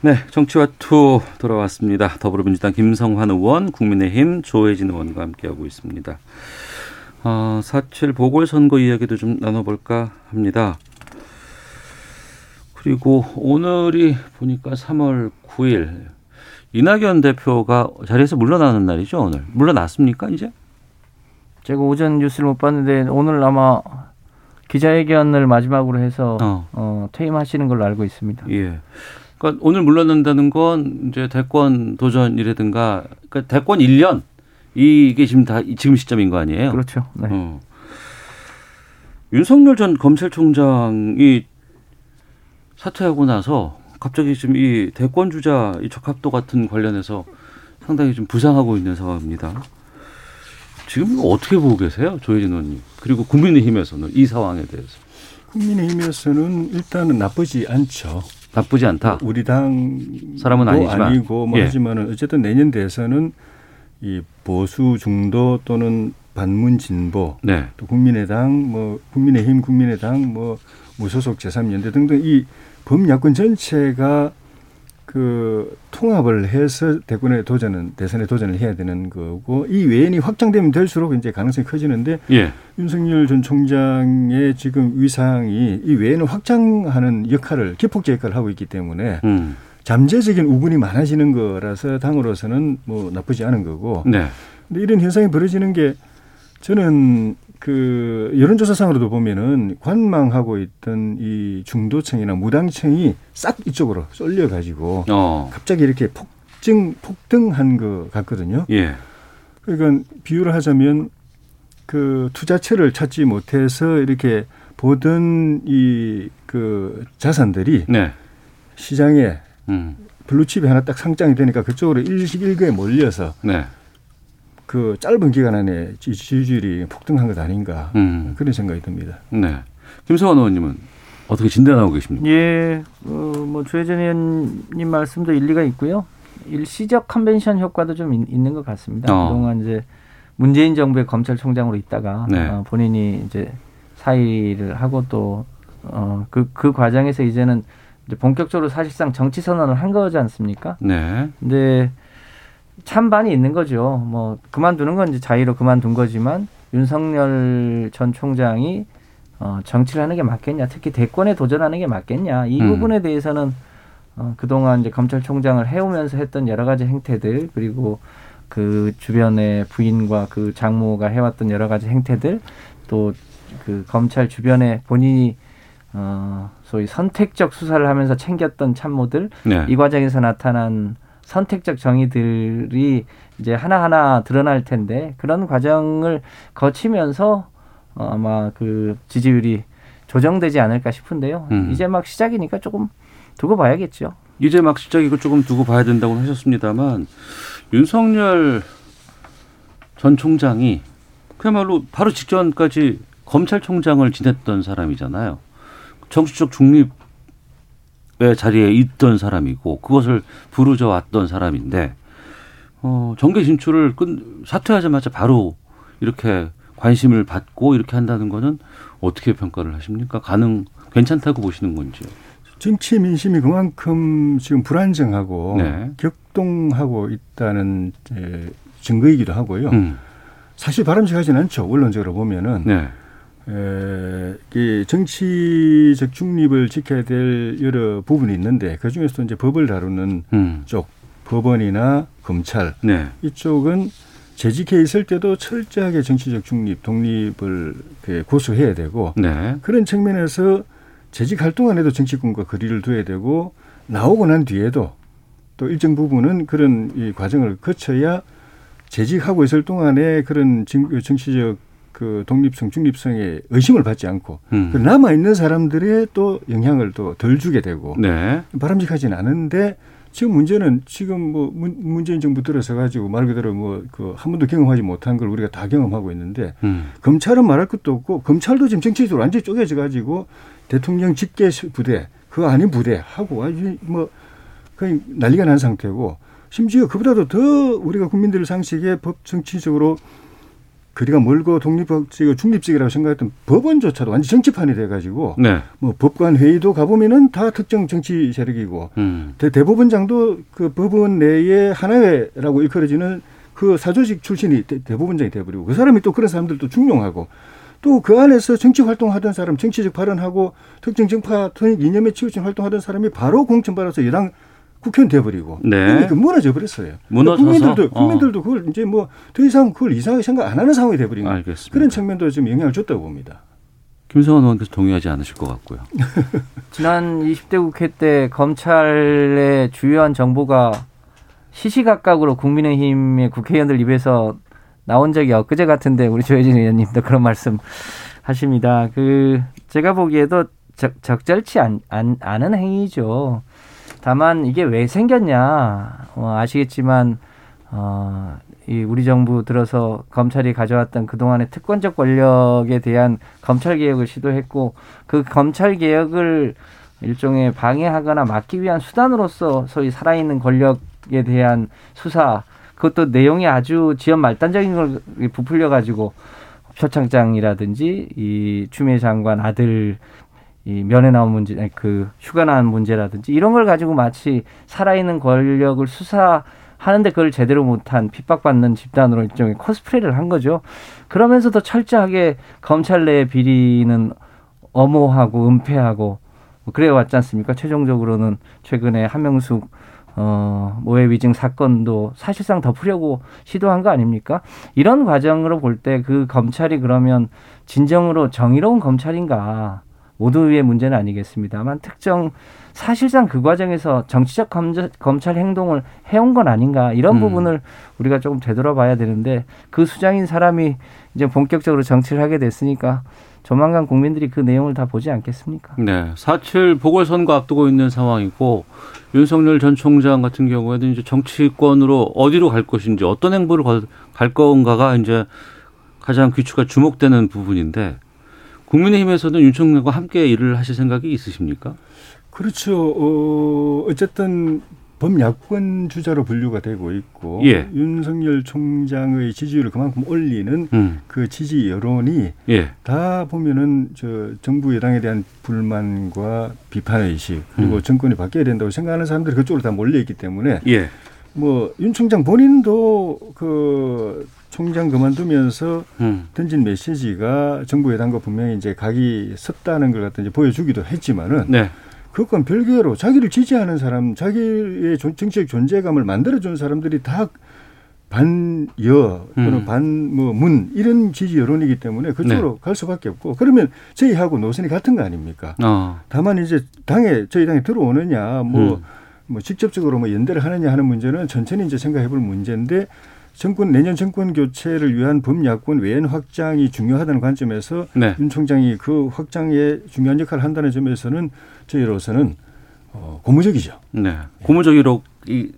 네, 정치와 투 돌아왔습니다. 더불어민주당 김성환 의원, 국민의힘 조해진 의원과 함께하고 있습니다. 어, 4.7 보궐선거 이야기도 좀 나눠볼까 합니다. 그리고 오늘이 보니까 3월 9일 이낙연 대표가 자리에서 물러나는 날이죠, 오늘. 물러났습니까, 이제? 제가 오전 뉴스를 못 봤는데 오늘 아마 기자회견을 마지막으로 해서 어. 어, 퇴임하시는 걸로 알고 있습니다. 예. 그러니까 오늘 물러난다는 건 이제 대권 도전이라든가 그러니까 대권 1년 이게 지금 다 지금 시점인 거 아니에요? 그렇죠. 네. 어. 윤석열 전 검찰총장이 사퇴하고 나서 갑자기 지금 이 대권 주자 이 적합도 같은 관련해서 상당히 좀 부상하고 있는 상황입니다. 지금 어떻게 보고 계세요, 조혜진 의원님? 그리고 국민의힘에서는 이 상황에 대해서. 국민의힘에서는 일단은 나쁘지 않죠. 나쁘지 않다. 우리 당 사람은 아니지만 아니고 뭐 예. 하지만은 어쨌든 내년 대선은 이 보수 중도 또는 반문 진보 네. 또 국민의당 뭐 국민의힘 국민의당 뭐 무소속 제3연대 등등 이 범야권 전체가 그 통합을 해서 대권에 도전은 대선에 도전을 해야 되는 거고 이 외연이 확장되면 될수록 이제 가능성이 커지는데 예. 윤석열 전 총장의 지금 위상이 이 외연을 확장하는 역할을 기폭제 역할을 하고 있기 때문에 음. 잠재적인 우분이 많아지는 거라서 당으로서는 뭐 나쁘지 않은 거고. 네. 근데 이런 현상이 벌어지는 게 저는 그 여론조사상으로도 보면은 관망하고 있던 이 중도층이나 무당층이 싹 이쪽으로 쏠려 가지고 어. 갑자기 이렇게 폭증 폭등한 것 같거든요. 예. 그러니까 비유를 하자면 그 투자처를 찾지 못해서 이렇게 보던 이 그 자산들이 네. 시장에 음. 블루칩이 하나 딱 상장이 되니까 그쪽으로 일시일거에 몰려서 네. 그 짧은 기간 안에 지지율이 폭등한 것 아닌가 음. 그런 생각이 듭니다. 네. 김성환 의원님은 어떻게 진단하고 계십니까? 예, 어, 뭐 조혜전 의원님 말씀도 일리가 있고요. 일시적 컨벤션 효과도 좀 있, 는것 같습니다. 어. 그동안 이제 문재인 정부의 검찰총장으로 있다가 네. 어, 본인이 이제 사의를 하고 또 어, 그, 그 과정에서 이제는 이제 본격적으로 사실상 정치 선언을 한 거지 않습니까? 네. 근데 찬반이 있는 거죠. 뭐 그만두는 건 이제 자의로 그만둔 거지만 윤석열 전 총장이 어, 정치를 하는 게 맞겠냐, 특히 대권에 도전하는 게 맞겠냐 이 음. 부분에 대해서는 어, 그동안 이제 검찰총장을 해오면서 했던 여러 가지 행태들 그리고 그 주변의 부인과 그 장모가 해왔던 여러 가지 행태들 또 그 검찰 주변에 본인이 어, 소위 선택적 수사를 하면서 챙겼던 참모들 네. 이 과정에서 나타난 선택적 정의들이 이제 하나하나 드러날 텐데 그런 과정을 거치면서 어, 아마 그 지지율이 조정되지 않을까 싶은데요. 음. 이제 막 시작이니까 조금 두고 봐야겠죠. 이제 막 시작이고 조금 두고 봐야 된다고 하셨습니다만 윤석열 전 총장이 그야말로 바로 직전까지 검찰총장을 지냈던 사람이잖아요. 정치적 중립 자리에 있던 사람이고 그것을 부르져 왔던 사람인데 어, 정계 진출을 끝 사퇴하자마자 바로 이렇게 관심을 받고 이렇게 한다는 거는 어떻게 평가를 하십니까? 가능 괜찮다고 보시는 건지요? 정치 민심이 그만큼 지금 불안정하고 네. 격동하고 있다는 증거이기도 하고요. 음. 사실 바람직하지는 않죠. 원론적으로 보면은. 네. 에, 이 정치적 중립을 지켜야 될 여러 부분이 있는데 그 중에서도 이제 법을 다루는 음. 쪽 법원이나 검찰 네. 이쪽은 재직해 있을 때도 철저하게 정치적 중립, 독립을 고수해야 되고 네. 그런 측면에서 재직 활동 안에도 정치권과 거리를 둬야 되고 나오고 난 뒤에도 또 일정 부분은 그런 이 과정을 거쳐야 재직하고 있을 동안에 그런 정치적 그 독립성, 중립성에 의심을 받지 않고 음. 그 남아 있는 사람들의 또 영향을 또 덜 주게 되고 네. 바람직하지는 않은데 지금 문제는 지금 뭐 문재인 정부 들어서 가지고 말 그대로 뭐 그 한 번도 경험하지 못한 걸 우리가 다 경험하고 있는데 음. 검찰은 말할 것도 없고 검찰도 지금 정치적으로 완전히 쪼개져 가지고 대통령 직계 부대 그 아닌 부대 하고 아주 뭐 거의 난리가 난 상태고 심지어 그보다도 더 우리가 국민들 상식에 법 정치적으로 거리가 멀고 독립적, 중립적이라고 생각했던 법원조차도 완전 정치판이 돼가지고 네. 뭐 법관 회의도 가보면은 다 특정 정치 세력이고 음. 대, 대법원장도 그 법원 내에 하나회라고 일컬어지는 그 사조직 출신이 대, 법원장이 돼버리고 그 사람이 또 그런 사람들도 중용하고 또 그 안에서 정치 활동하던 사람, 정치적 발언하고 특정 정파 이념에 치우친 활동하던 사람이 바로 공천받아서 여당 국회의원 돼버리고 네. 그 무너져 버렸어요. 무너져서 국민들도 어. 국민들도 그걸 이제 뭐 더 이상 그걸 이상하게 생각 안 하는 상황이 돼버린 거예요. 알겠습니다. 그런 측면도 좀 영향을 줬다고 봅니다. 김성환 의원께서 동의하지 않으실 것 같고요. 지난 20대 국회 때 검찰의 주요한 정보가 시시각각으로 국민의힘의 국회의원들 입에서 나온 적이 엊그제 같은데 우리 조혜진 의원님도 그런 말씀 하십니다. 그 제가 보기에도 적, 적절치 않, 않, 않은 행위죠. 다만 이게 왜 생겼냐? 어, 아시겠지만 어, 이 우리 정부 들어서 검찰이 가져왔던 그동안의 특권적 권력에 대한 검찰 개혁을 시도했고 그 검찰 개혁을 일종의 방해하거나 막기 위한 수단으로서 소위 살아있는 권력에 대한 수사 그것도 내용이 아주 지연 말단적인 걸 부풀려 가지고 표창장이라든지 이 추미애 장관 아들 이 면회 나온 문제, 아니, 그 휴가 나온 문제라든지 이런 걸 가지고 마치 살아있는 권력을 수사 하는데 그걸 제대로 못한 핍박받는 집단으로 일종의 코스프레를 한 거죠. 그러면서도 철저하게 검찰 내 비리는 엄호하고 은폐하고 뭐 그래 왔지 않습니까? 최종적으로는 최근에 한명숙 어, 모해 위증 사건도 사실상 덮으려고 시도한 거 아닙니까? 이런 과정으로 볼 때 그 검찰이 그러면 진정으로 정의로운 검찰인가? 모두의 문제는 아니겠습니다만 특정 사실상 그 과정에서 정치적 검찰, 검찰 행동을 해온 건 아닌가 이런 음. 부분을 우리가 조금 되돌아봐야 되는데 그 수장인 사람이 이제 본격적으로 정치를 하게 됐으니까 조만간 국민들이 그 내용을 다 보지 않겠습니까? 네. 4.7 보궐선거 앞두고 있는 상황이고 윤석열 전 총장 같은 경우에는 이제 정치권으로 어디로 갈 것인지 어떤 행보를 갈 건가가 이제 가장 귀추가 주목되는 부분인데 국민의힘에서는 윤 총장과 함께 일을 하실 생각이 있으십니까? 그렇죠. 어, 어쨌든 범야권 주자로 분류가 되고 있고 예. 윤석열 총장의 지지율을 그만큼 올리는 음. 그 지지 여론이 예. 다 보면은 저 정부 여당에 대한 불만과 비판 의식 그리고 음. 정권이 바뀌어야 된다고 생각하는 사람들이 그쪽으로 다 몰려 있기 때문에 예. 뭐 윤 총장 본인도 그 총장 그만두면서 음. 던진 메시지가 정부 여당과 분명히 이제 각이 섰다는 걸 갖다 이제 보여주기도 했지만은 네. 그것과 별개로 자기를 지지하는 사람, 자기의 조- 정치적 존재감을 만들어준 사람들이 다 반여 또는 음. 반뭐 문 이런 지지 여론이기 때문에 그쪽으로 네. 갈 수밖에 없고 그러면 저희하고 노선이 같은 거 아닙니까? 어. 다만 이제 당에 저희 당에 들어오느냐 뭐, 음. 뭐 직접적으로 뭐 연대를 하느냐 하는 문제는 천천히 이제 생각해 볼 문제인데 정권 내년 정권 교체를 위한 범야권 외연 확장이 중요하다는 관점에서 네. 윤 총장이 그 확장에 중요한 역할을 한다는 점에서는 저희로서는 어, 고무적이죠. 네. 고무적이로 이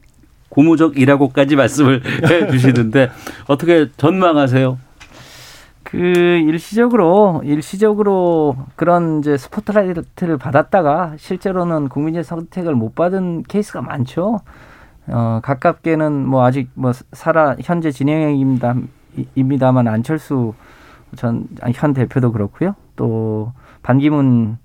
고무적이라고까지 말씀을 해 주시는데 어떻게 전망하세요? 그 일시적으로 일시적으로 그런 이제 스포트라이트를 받았다가 실제로는 국민의 선택을 못 받은 케이스가 많죠. 어, 가깝게는 뭐 아직 뭐 살아 현재 진행형입니다. 입니다만 안철수 전 현 대표도 그렇고요. 또 반기문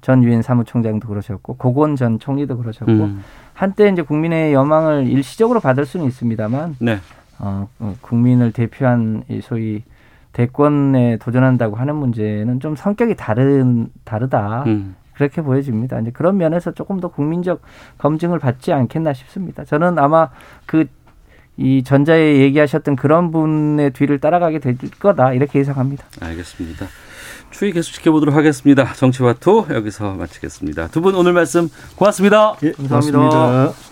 전 유엔 사무총장도 그러셨고 고건 전 총리도 그러셨고 음. 한때 이제 국민의 여망을 일시적으로 받을 수는 있습니다만 네. 어, 어, 국민을 대표한 이 소위 대권에 도전한다고 하는 문제는 좀 성격이 다른 다르다. 음. 그렇게 보여집니다. 이제 그런 면에서 조금 더 국민적 검증을 받지 않겠나 싶습니다. 저는 아마 그 이 전자에 얘기하셨던 그런 분의 뒤를 따라가게 될 거다 이렇게 예상합니다. 알겠습니다. 추이 계속 지켜보도록 하겠습니다. 정치와투 여기서 마치겠습니다. 두 분 오늘 말씀 고맙습니다. 예, 감사합니다. 고맙습니다.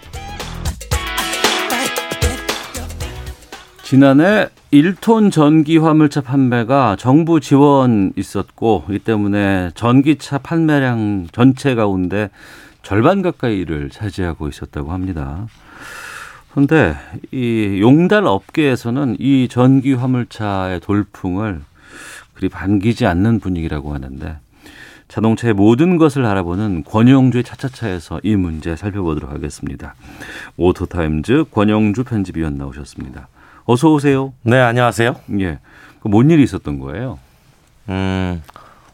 지난해 1톤 전기 화물차 판매가 정부 지원 있었고 이 때문에 전기차 판매량 전체 가운데 절반 가까이를 차지하고 있었다고 합니다. 그런데 이 용달 업계에서는 이 전기 화물차의 돌풍을 그리 반기지 않는 분위기라고 하는데 자동차의 모든 것을 알아보는 권용주의 차차차에서 이 문제 살펴보도록 하겠습니다. 오토타임즈 권용주 편집위원 나오셨습니다. 어서 오세요. 네, 안녕하세요. 예. 그뭔 일이 있었던 거예요? 음,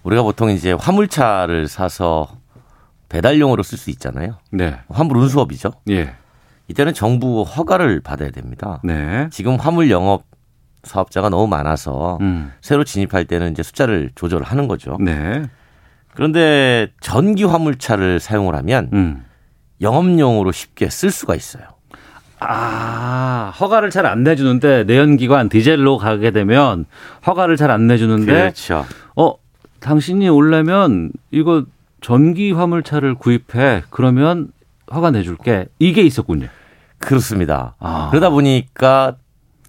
우리가 보통 이제 화물차를 사서 배달용으로 쓸 수 있잖아요. 네. 화물 운수업이죠. 예. 이때는 정부 허가를 받아야 됩니다. 네. 지금 화물 영업 사업자가 너무 많아서 음. 새로 진입할 때는 이제 숫자를 조절하는 거죠. 네. 그런데 전기 화물차를 사용을 하면 음. 영업용으로 쉽게 쓸 수가 있어요. 아, 허가를 잘 안 내주는데 내연기관 디젤로 가게 되면 허가를 잘 안 내주는데 그렇죠. 어, 당신이 올려면 이거 전기 화물차를 구입해. 그러면 허가 내줄게. 이게 있었군요. 그렇습니다. 아. 그러다 보니까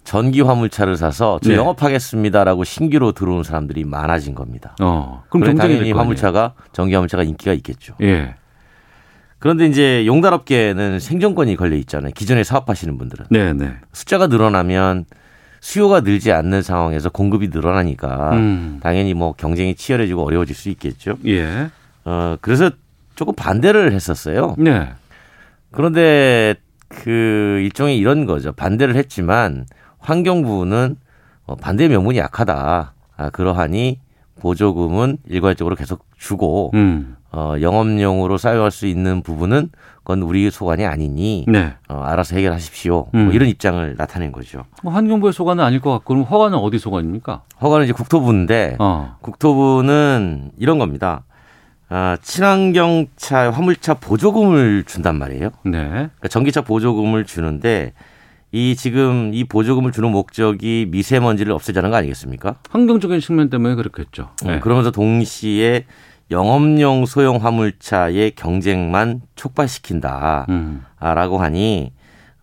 전기 화물차를 사서 저 네. 영업하겠습니다라고 신규로 들어오는 사람들이 많아진 겁니다. 어, 그럼 당연히. 화물차가 전기 화물차가 인기가 있겠죠. 예. 그런데 이제 용달업계는 생존권이 걸려 있잖아요. 기존에 사업하시는 분들은 네, 네. 숫자가 늘어나면 수요가 늘지 않는 상황에서 공급이 늘어나니까 음. 당연히 뭐 경쟁이 치열해지고 어려워질 수 있겠죠. 예. 어 그래서 조금 반대를 했었어요. 네. 그런데 그 일종의 이런 거죠. 반대를 했지만 환경부는 어, 반대 명분이 약하다. 아, 그러하니 보조금은 일괄적으로 계속 주고 음. 어, 영업용으로 사용할 수 있는 부분은 그건 우리 소관이 아니니 네. 어, 알아서 해결하십시오. 음. 뭐 이런 입장을 나타낸 거죠. 뭐 환경부의 소관은 아닐 것 같고 그럼 허가는 어디 소관입니까? 허가는 이제 국토부인데 어. 국토부는 이런 겁니다. 아, 친환경차 화물차 보조금을 준단 말이에요. 네. 그러니까 전기차 보조금을 주는데 이 지금 이 보조금을 주는 목적이 미세먼지를 없애자는 거 아니겠습니까? 환경적인 측면 때문에 그렇겠죠. 네. 음, 그러면서 동시에 영업용 소형 화물차의 경쟁만 촉발시킨다. 음. 라고 하니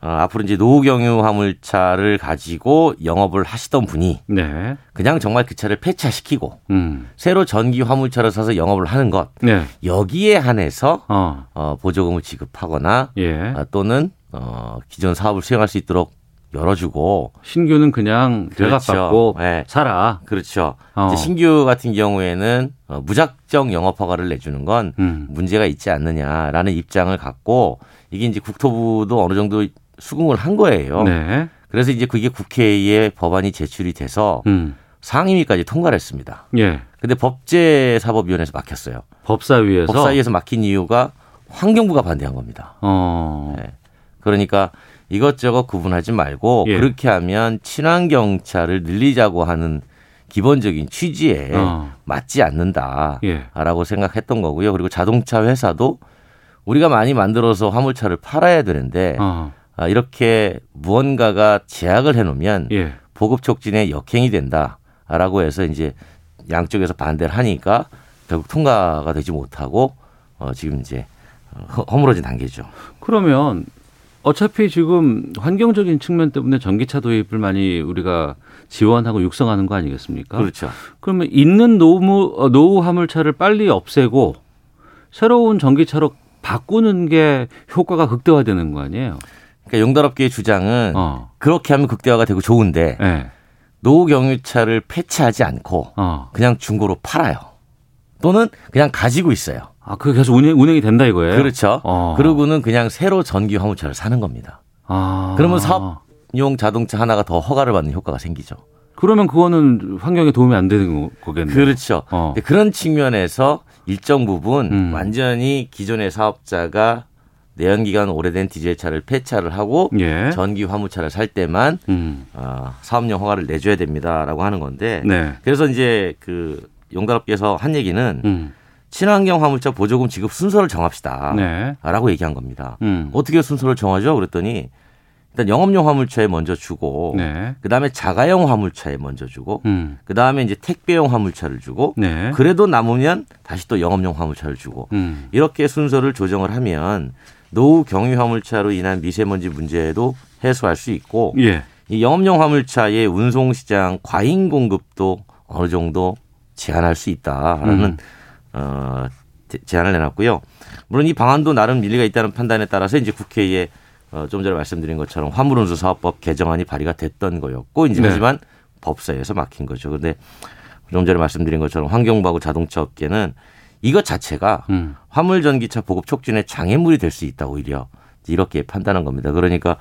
어, 앞으로 이제 노경유 화물차를 가지고 영업을 하시던 분이 네. 그냥 정말 그 차를 폐차시키고 음. 새로 전기 화물차를 사서 영업을 하는 것 네. 여기에 한해서 어. 어, 보조금을 지급하거나 예. 아, 또는 어, 기존 사업을 수행할 수 있도록 열어주고 신규는 그냥 대각 그렇죠. 네. 살아. 그렇죠. 어. 신규 같은 경우에는 어, 무작정 영업 허가를 내주는 건 음. 문제가 있지 않느냐라는 입장을 갖고 이게 이제 국토부도 어느 정도 수긍을 한 거예요. 네. 그래서 이제 그게 국회에 법안이 제출이 돼서 음. 상임위까지 통과를 했습니다. 예. 근데 법제사법위원회에서 막혔어요. 법사위에서 법사위에서 막힌 이유가 환경부가 반대한 겁니다. 어. 네. 그러니까 이것저것 구분하지 말고 예. 그렇게 하면 친환 경차를 늘리자고 하는 기본적인 취지에 어. 맞지 않는다라고 예. 생각했던 거고요. 그리고 자동차 회사도 우리가 많이 만들어서 화물차를 팔아야 되는데 어. 아, 이렇게 무언가가 제약을 해놓으면 예. 보급 촉진에 역행이 된다라고 해서 이제 양쪽에서 반대를 하니까 결국 통과가 되지 못하고 어, 지금 이제 허- 허물어진 단계죠. 그러면 어차피 지금 환경적인 측면 때문에 전기차 도입을 많이 우리가 지원하고 육성하는 거 아니겠습니까? 그렇죠. 그러면 있는 노무 어, 노후 화물차를 빨리 없애고 새로운 전기차로 바꾸는 게 효과가 극대화되는 거 아니에요? 그러니까 용달업계의 주장은 어. 그렇게 하면 극대화가 되고 좋은데 네. 노후 경유차를 폐차하지 않고 어. 그냥 중고로 팔아요. 또는 그냥 가지고 있어요. 아, 그게 계속 운행, 운행이 된다 이거예요? 그렇죠. 어. 그러고는 그냥 새로 전기 화물차를 사는 겁니다. 아. 그러면 사업용 자동차 하나가 더 허가를 받는 효과가 생기죠. 그러면 그거는 환경에 도움이 안 되는 거- 거겠네요. 그렇죠. 어. 그런 측면에서 일정 부분 음. 완전히 기존의 사업자가 내연기관 오래된 디젤차를 폐차를 하고 예. 전기 화물차를 살 때만 음. 어, 사업용 허가를 내줘야 됩니다라고 하는 건데 네. 그래서 이제 그 용달업계에서 한 얘기는 음. 친환경 화물차 보조금 지급 순서를 정합시다. 네. 라고 얘기한 겁니다. 음. 어떻게 순서를 정하죠? 그랬더니 일단 영업용 화물차에 먼저 주고 네. 그다음에 자가용 화물차에 먼저 주고 음. 그다음에 이제 택배용 화물차를 주고 네. 그래도 남으면 다시 또 영업용 화물차를 주고 음. 이렇게 순서를 조정을 하면 노후 경유 화물차로 인한 미세먼지 문제도 해소할 수 있고 예. 이 영업용 화물차의 운송 시장 과잉 공급도 어느 정도 제한할 수 있다라는 음. 어, 제- 제안을 내놨고요. 물론 이 방안도 나름 일리가 있다는 판단에 따라서 이제 국회에 어, 좀 전에 말씀드린 것처럼 화물운수 사업법 개정안이 발의가 됐던 거였고 이제 네. 하지만 법사위에서 막힌 거죠. 근데 좀 전에 말씀드린 것처럼 환경부하고 자동차 업계는 이것 자체가 음. 화물 전기차 보급 촉진에 장애물이 될 수 있다 오히려 이렇게 판단한 겁니다. 그러니까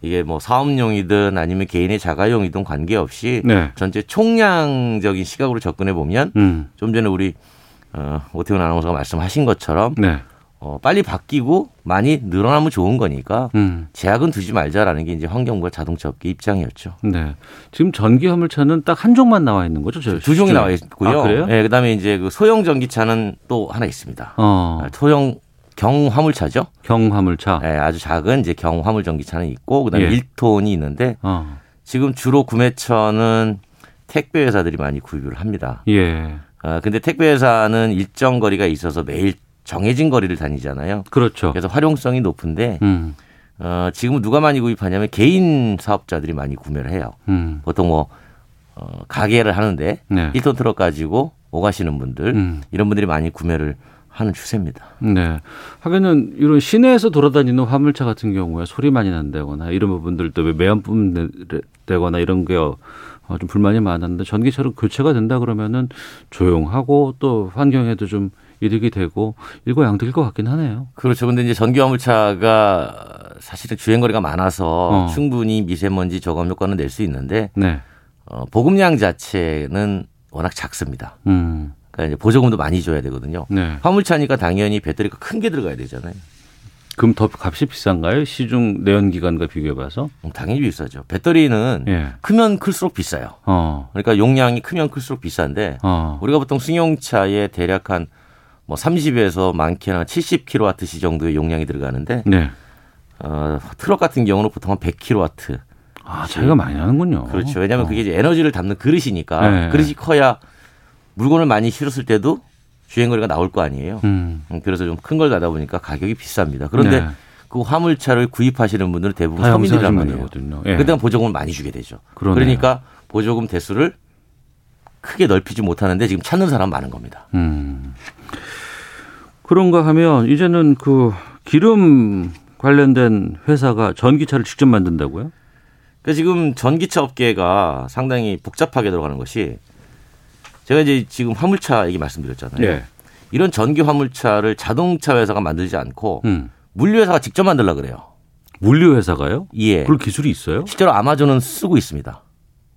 이게 뭐 사업용이든 아니면 개인의 자가용이든 관계없이 네. 전체 총량적인 시각으로 접근해 보면 음. 좀 전에 우리 어, 오태훈 아나운서가 말씀하신 것처럼 네. 어, 빨리 바뀌고 많이 늘어나면 좋은 거니까 음. 제약은 두지 말자라는 게 이제 환경부와 자동차 업계 입장이었죠. 네. 지금 전기 화물차는 딱 한 종만 나와 있는 거죠? 두 종이 나와 있고요. 아, 그래요? 네, 그다음에 이제 그 소형 전기차는 또 하나 있습니다. 어. 아, 소형 경 화물차죠. 경 화물차. 네, 아주 작은 이제 경 화물 전기차는 있고 그다음에 예. 1톤이 있는데 어. 지금 주로 구매처는 택배 회사들이 많이 구입을 합니다. 예. 아, 근데 택배 회사는 일정 거리가 있어서 매일 정해진 거리를 다니잖아요. 그렇죠. 그래서 활용성이 높은데 음. 어, 지금 누가 많이 구입하냐면 개인 사업자들이 많이 구매를 해요. 음. 보통 뭐 어, 가게를 하는데 네. 1톤 트럭 가지고 오가시는 분들 음. 이런 분들이 많이 구매를 하는 추세입니다. 네. 하기는 이런 시내에서 돌아다니는 화물차 같은 경우에 소리 많이 난다거나 이런 부분들도 매연 뿜되거나 이런 게 어, 좀 불만이 많았는데 전기차로 교체가 된다 그러면은 조용하고 또 환경에도 좀 이득이 되고 일거양득일 것 같긴 하네요. 그렇죠. 근데 이제 전기 화물차가 사실은 주행거리가 많아서 어. 충분히 미세먼지 저감 효과는 낼 수 있는데 네. 어, 보급량 자체는 워낙 작습니다. 음. 이제 보조금도 많이 줘야 되거든요. 네. 화물차니까 당연히 배터리가 큰 게 들어가야 되잖아요. 그럼 더 값이 비싼가요? 시중 내연 기관과 비교해봐서? 음, 당연히 비싸죠. 배터리는 예. 크면 클수록 비싸요. 어. 그러니까 용량이 크면 클수록 비싼데 어. 우리가 보통 승용차에 대략 한 뭐 30에서 많게는 70kWh 정도의 용량이 들어가는데 네. 어, 트럭 같은 경우는 보통 한 100kW. 아, 차이가 많이 나는군요. 그렇죠. 왜냐하면 어. 그게 이제 에너지를 담는 그릇이니까 네. 그릇이 커야 물건을 많이 실었을 때도 주행거리가 나올 거 아니에요. 음. 음 그래서 좀 큰 걸 가다 보니까 가격이 비쌉니다. 그런데 네. 그 화물차를 구입하시는 분들은 대부분 서민들이란 말이에요. 예. 그때 보조금을 많이 주게 되죠. 그러네요. 그러니까 보조금 대수를 크게 넓히지 못하는데 지금 찾는 사람 많은 겁니다. 음. 그런가 하면 이제는 그 기름 관련된 회사가 전기차를 직접 만든다고요? 그러니까 지금 전기차 업계가 상당히 복잡하게 들어가는 것이 제가 이제 지금 화물차 얘기 말씀드렸잖아요. 네. 이런 전기 화물차를 자동차 회사가 만들지 않고 음. 물류 회사가 직접 만들라 그래요. 물류 회사가요? 예. 그럴 기술이 있어요? 실제로 아마존은 쓰고 있습니다.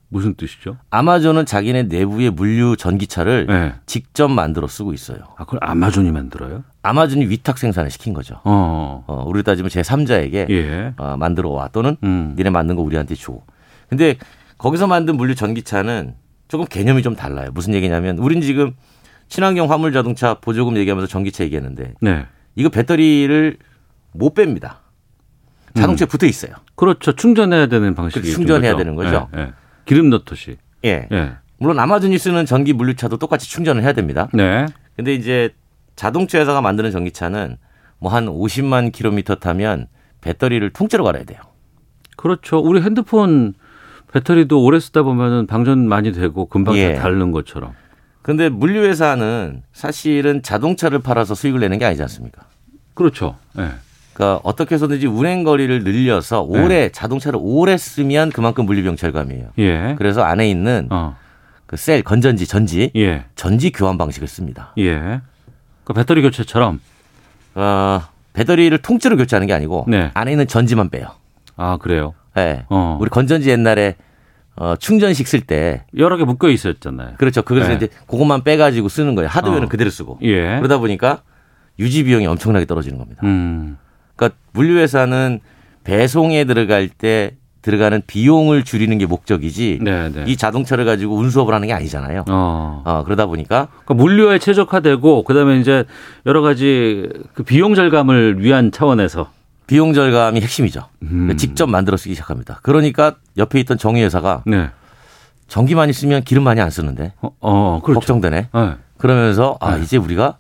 무슨 뜻이죠? 아마존은 자기네 내부의 물류 전기차를 네. 직접 만들어 쓰고 있어요. 아, 그걸 아마존이 만들어요? 아마존이 위탁 생산을 시킨 거죠. 어. 어 우리 따지면 제3자에게 예. 어, 만들어 와 또는 음. 니네 만든 거 우리한테 줘. 근데 거기서 만든 물류 전기차는 조금 개념이 좀 달라요. 무슨 얘기냐면 우린 지금 친환경 화물 자동차 보조금 얘기하면서 전기차 얘기했는데 네. 이거 배터리를 못 뺍니다. 자동차에 음. 붙어 있어요. 그렇죠. 충전해야 되는 방식이 충전해야 되는 거죠. 네, 네. 기름 넣듯이. 예. 예. 물론 아마존이 쓰는 전기 물류차도 똑같이 충전을 해야 됩니다. 네. 근데 이제 자동차 회사가 만드는 전기차는 뭐 한 50만 킬로미터 타면 배터리를 통째로 갈아야 돼요. 그렇죠. 우리 핸드폰 배터리도 오래 쓰다 보면은 방전 많이 되고 금방 예. 닳는 것처럼. 근데 물류회사는 사실은 자동차를 팔아서 수익을 내는 게 아니지 않습니까? 그렇죠. 예. 네. 그러니까 어떻게 해서든지 운행 거리를 늘려서 오래 네. 자동차를 오래 쓰면 그만큼 물류비용 절감이에요. 예. 그래서 안에 있는 어. 그셀 건전지 전지 예. 전지 교환 방식을 씁니다. 예. 그 배터리 교체처럼 어, 배터리를 통째로 교체하는 게 아니고 네. 안에 있는 전지만 빼요. 아 그래요? 네. 어. 우리 건전지 옛날에 어, 충전식 쓸 때 여러 개 묶여 있었잖아요. 그렇죠. 그래서 네. 이제 그것만 빼가지고 쓰는 거예요. 하드웨어는 어. 그대로 쓰고. 예. 그러다 보니까 유지 비용이 엄청나게 떨어지는 겁니다. 음. 그러니까 물류회사는 배송에 들어갈 때 들어가는 비용을 줄이는 게 목적이지 네네. 네. 이 자동차를 가지고 운수업을 하는 게 아니잖아요. 어. 어 그러다 보니까 그러니까 물류에 최적화되고 그다음에 이제 여러 가지 그 비용 절감을 위한 차원에서 비용 절감이 핵심이죠. 음. 직접 만들어 쓰기 시작합니다. 그러니까 옆에 있던 정유 회사가 네. 전기 많이 쓰면 기름 많이 안 쓰는데 어, 어 그렇죠. 걱정되네. 네. 그러면서 아 네. 이제 우리가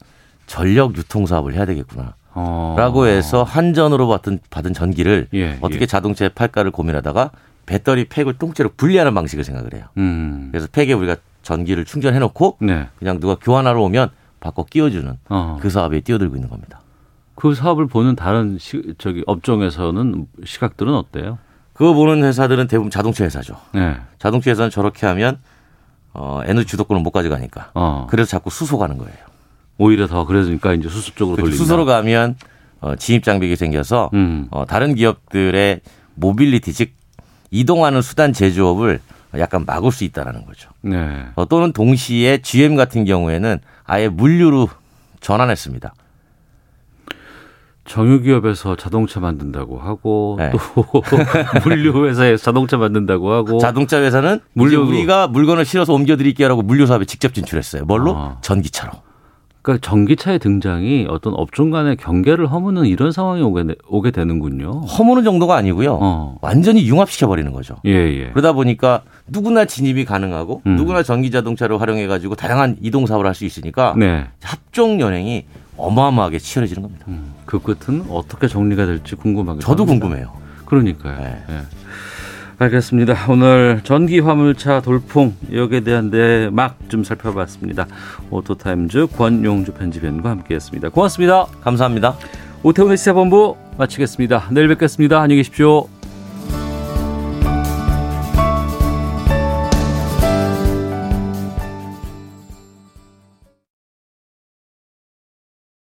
전력 유통 사업을 해야 되겠구나. 어. 라고 해서 한전으로 받은 받은 전기를 예, 어떻게 예. 자동차에 팔까를 고민하다가 배터리 팩을 통째로 분리하는 방식을 생각을 해요. 음. 그래서 팩에 우리가 전기를 충전해 놓고 네. 그냥 누가 교환하러 오면 바꿔 끼워주는 어. 그 사업에 뛰어들고 있는 겁니다. 그 사업을 보는 다른 시, 저기 업종에서는 시각들은 어때요? 그거 보는 회사들은 대부분 자동차 회사죠. 네. 자동차 회사는 저렇게 하면 어, 에너지 주도권을 못 가져가니까. 어. 그래서 자꾸 수소 가는 거예요. 오히려 더 그러니까 이제 수소 쪽으로 그렇죠. 돌린다. 수소로 가면 어, 진입 장벽이 생겨서 음. 어, 다른 기업들의 모빌리티 즉 이동하는 수단 제조업을 약간 막을 수 있다라는 거죠. 네. 어, 또는 동시에 GM 같은 경우에는 아예 물류로 전환했습니다. 정유기업에서 자동차 만든다고 하고 네. 또 물류 회사에서 자동차 만든다고 하고 자동차 회사는 물류 우리가 물건을 실어서 옮겨드릴게요라고 물류 사업에 직접 진출했어요. 뭘로? 아. 전기차로. 그러니까 전기차의 등장이 어떤 업종 간의 경계를 허무는 이런 상황이 오게, 오게 되는군요. 허무는 정도가 아니고요. 어. 완전히 융합시켜 버리는 거죠. 예, 예. 그러다 보니까 누구나 진입이 가능하고 음. 누구나 전기 자동차를 활용해 가지고 다양한 이동 사업을 할 수 있으니까 네. 합종 연행이 어마어마하게 치열해지는 겁니다. 그 끝은 어떻게 정리가 될지 궁금하게. 저도 궁금해요. 그러니까요. 네. 예. 알겠습니다. 오늘 전기 화물차 돌풍 여기에 대한 내막 좀 살펴봤습니다. 오토타임즈 권용주 편집위원과 함께했습니다. 고맙습니다. 감사합니다. 오태훈의 시사본부 마치겠습니다. 내일 뵙겠습니다. 안녕히 계십시오.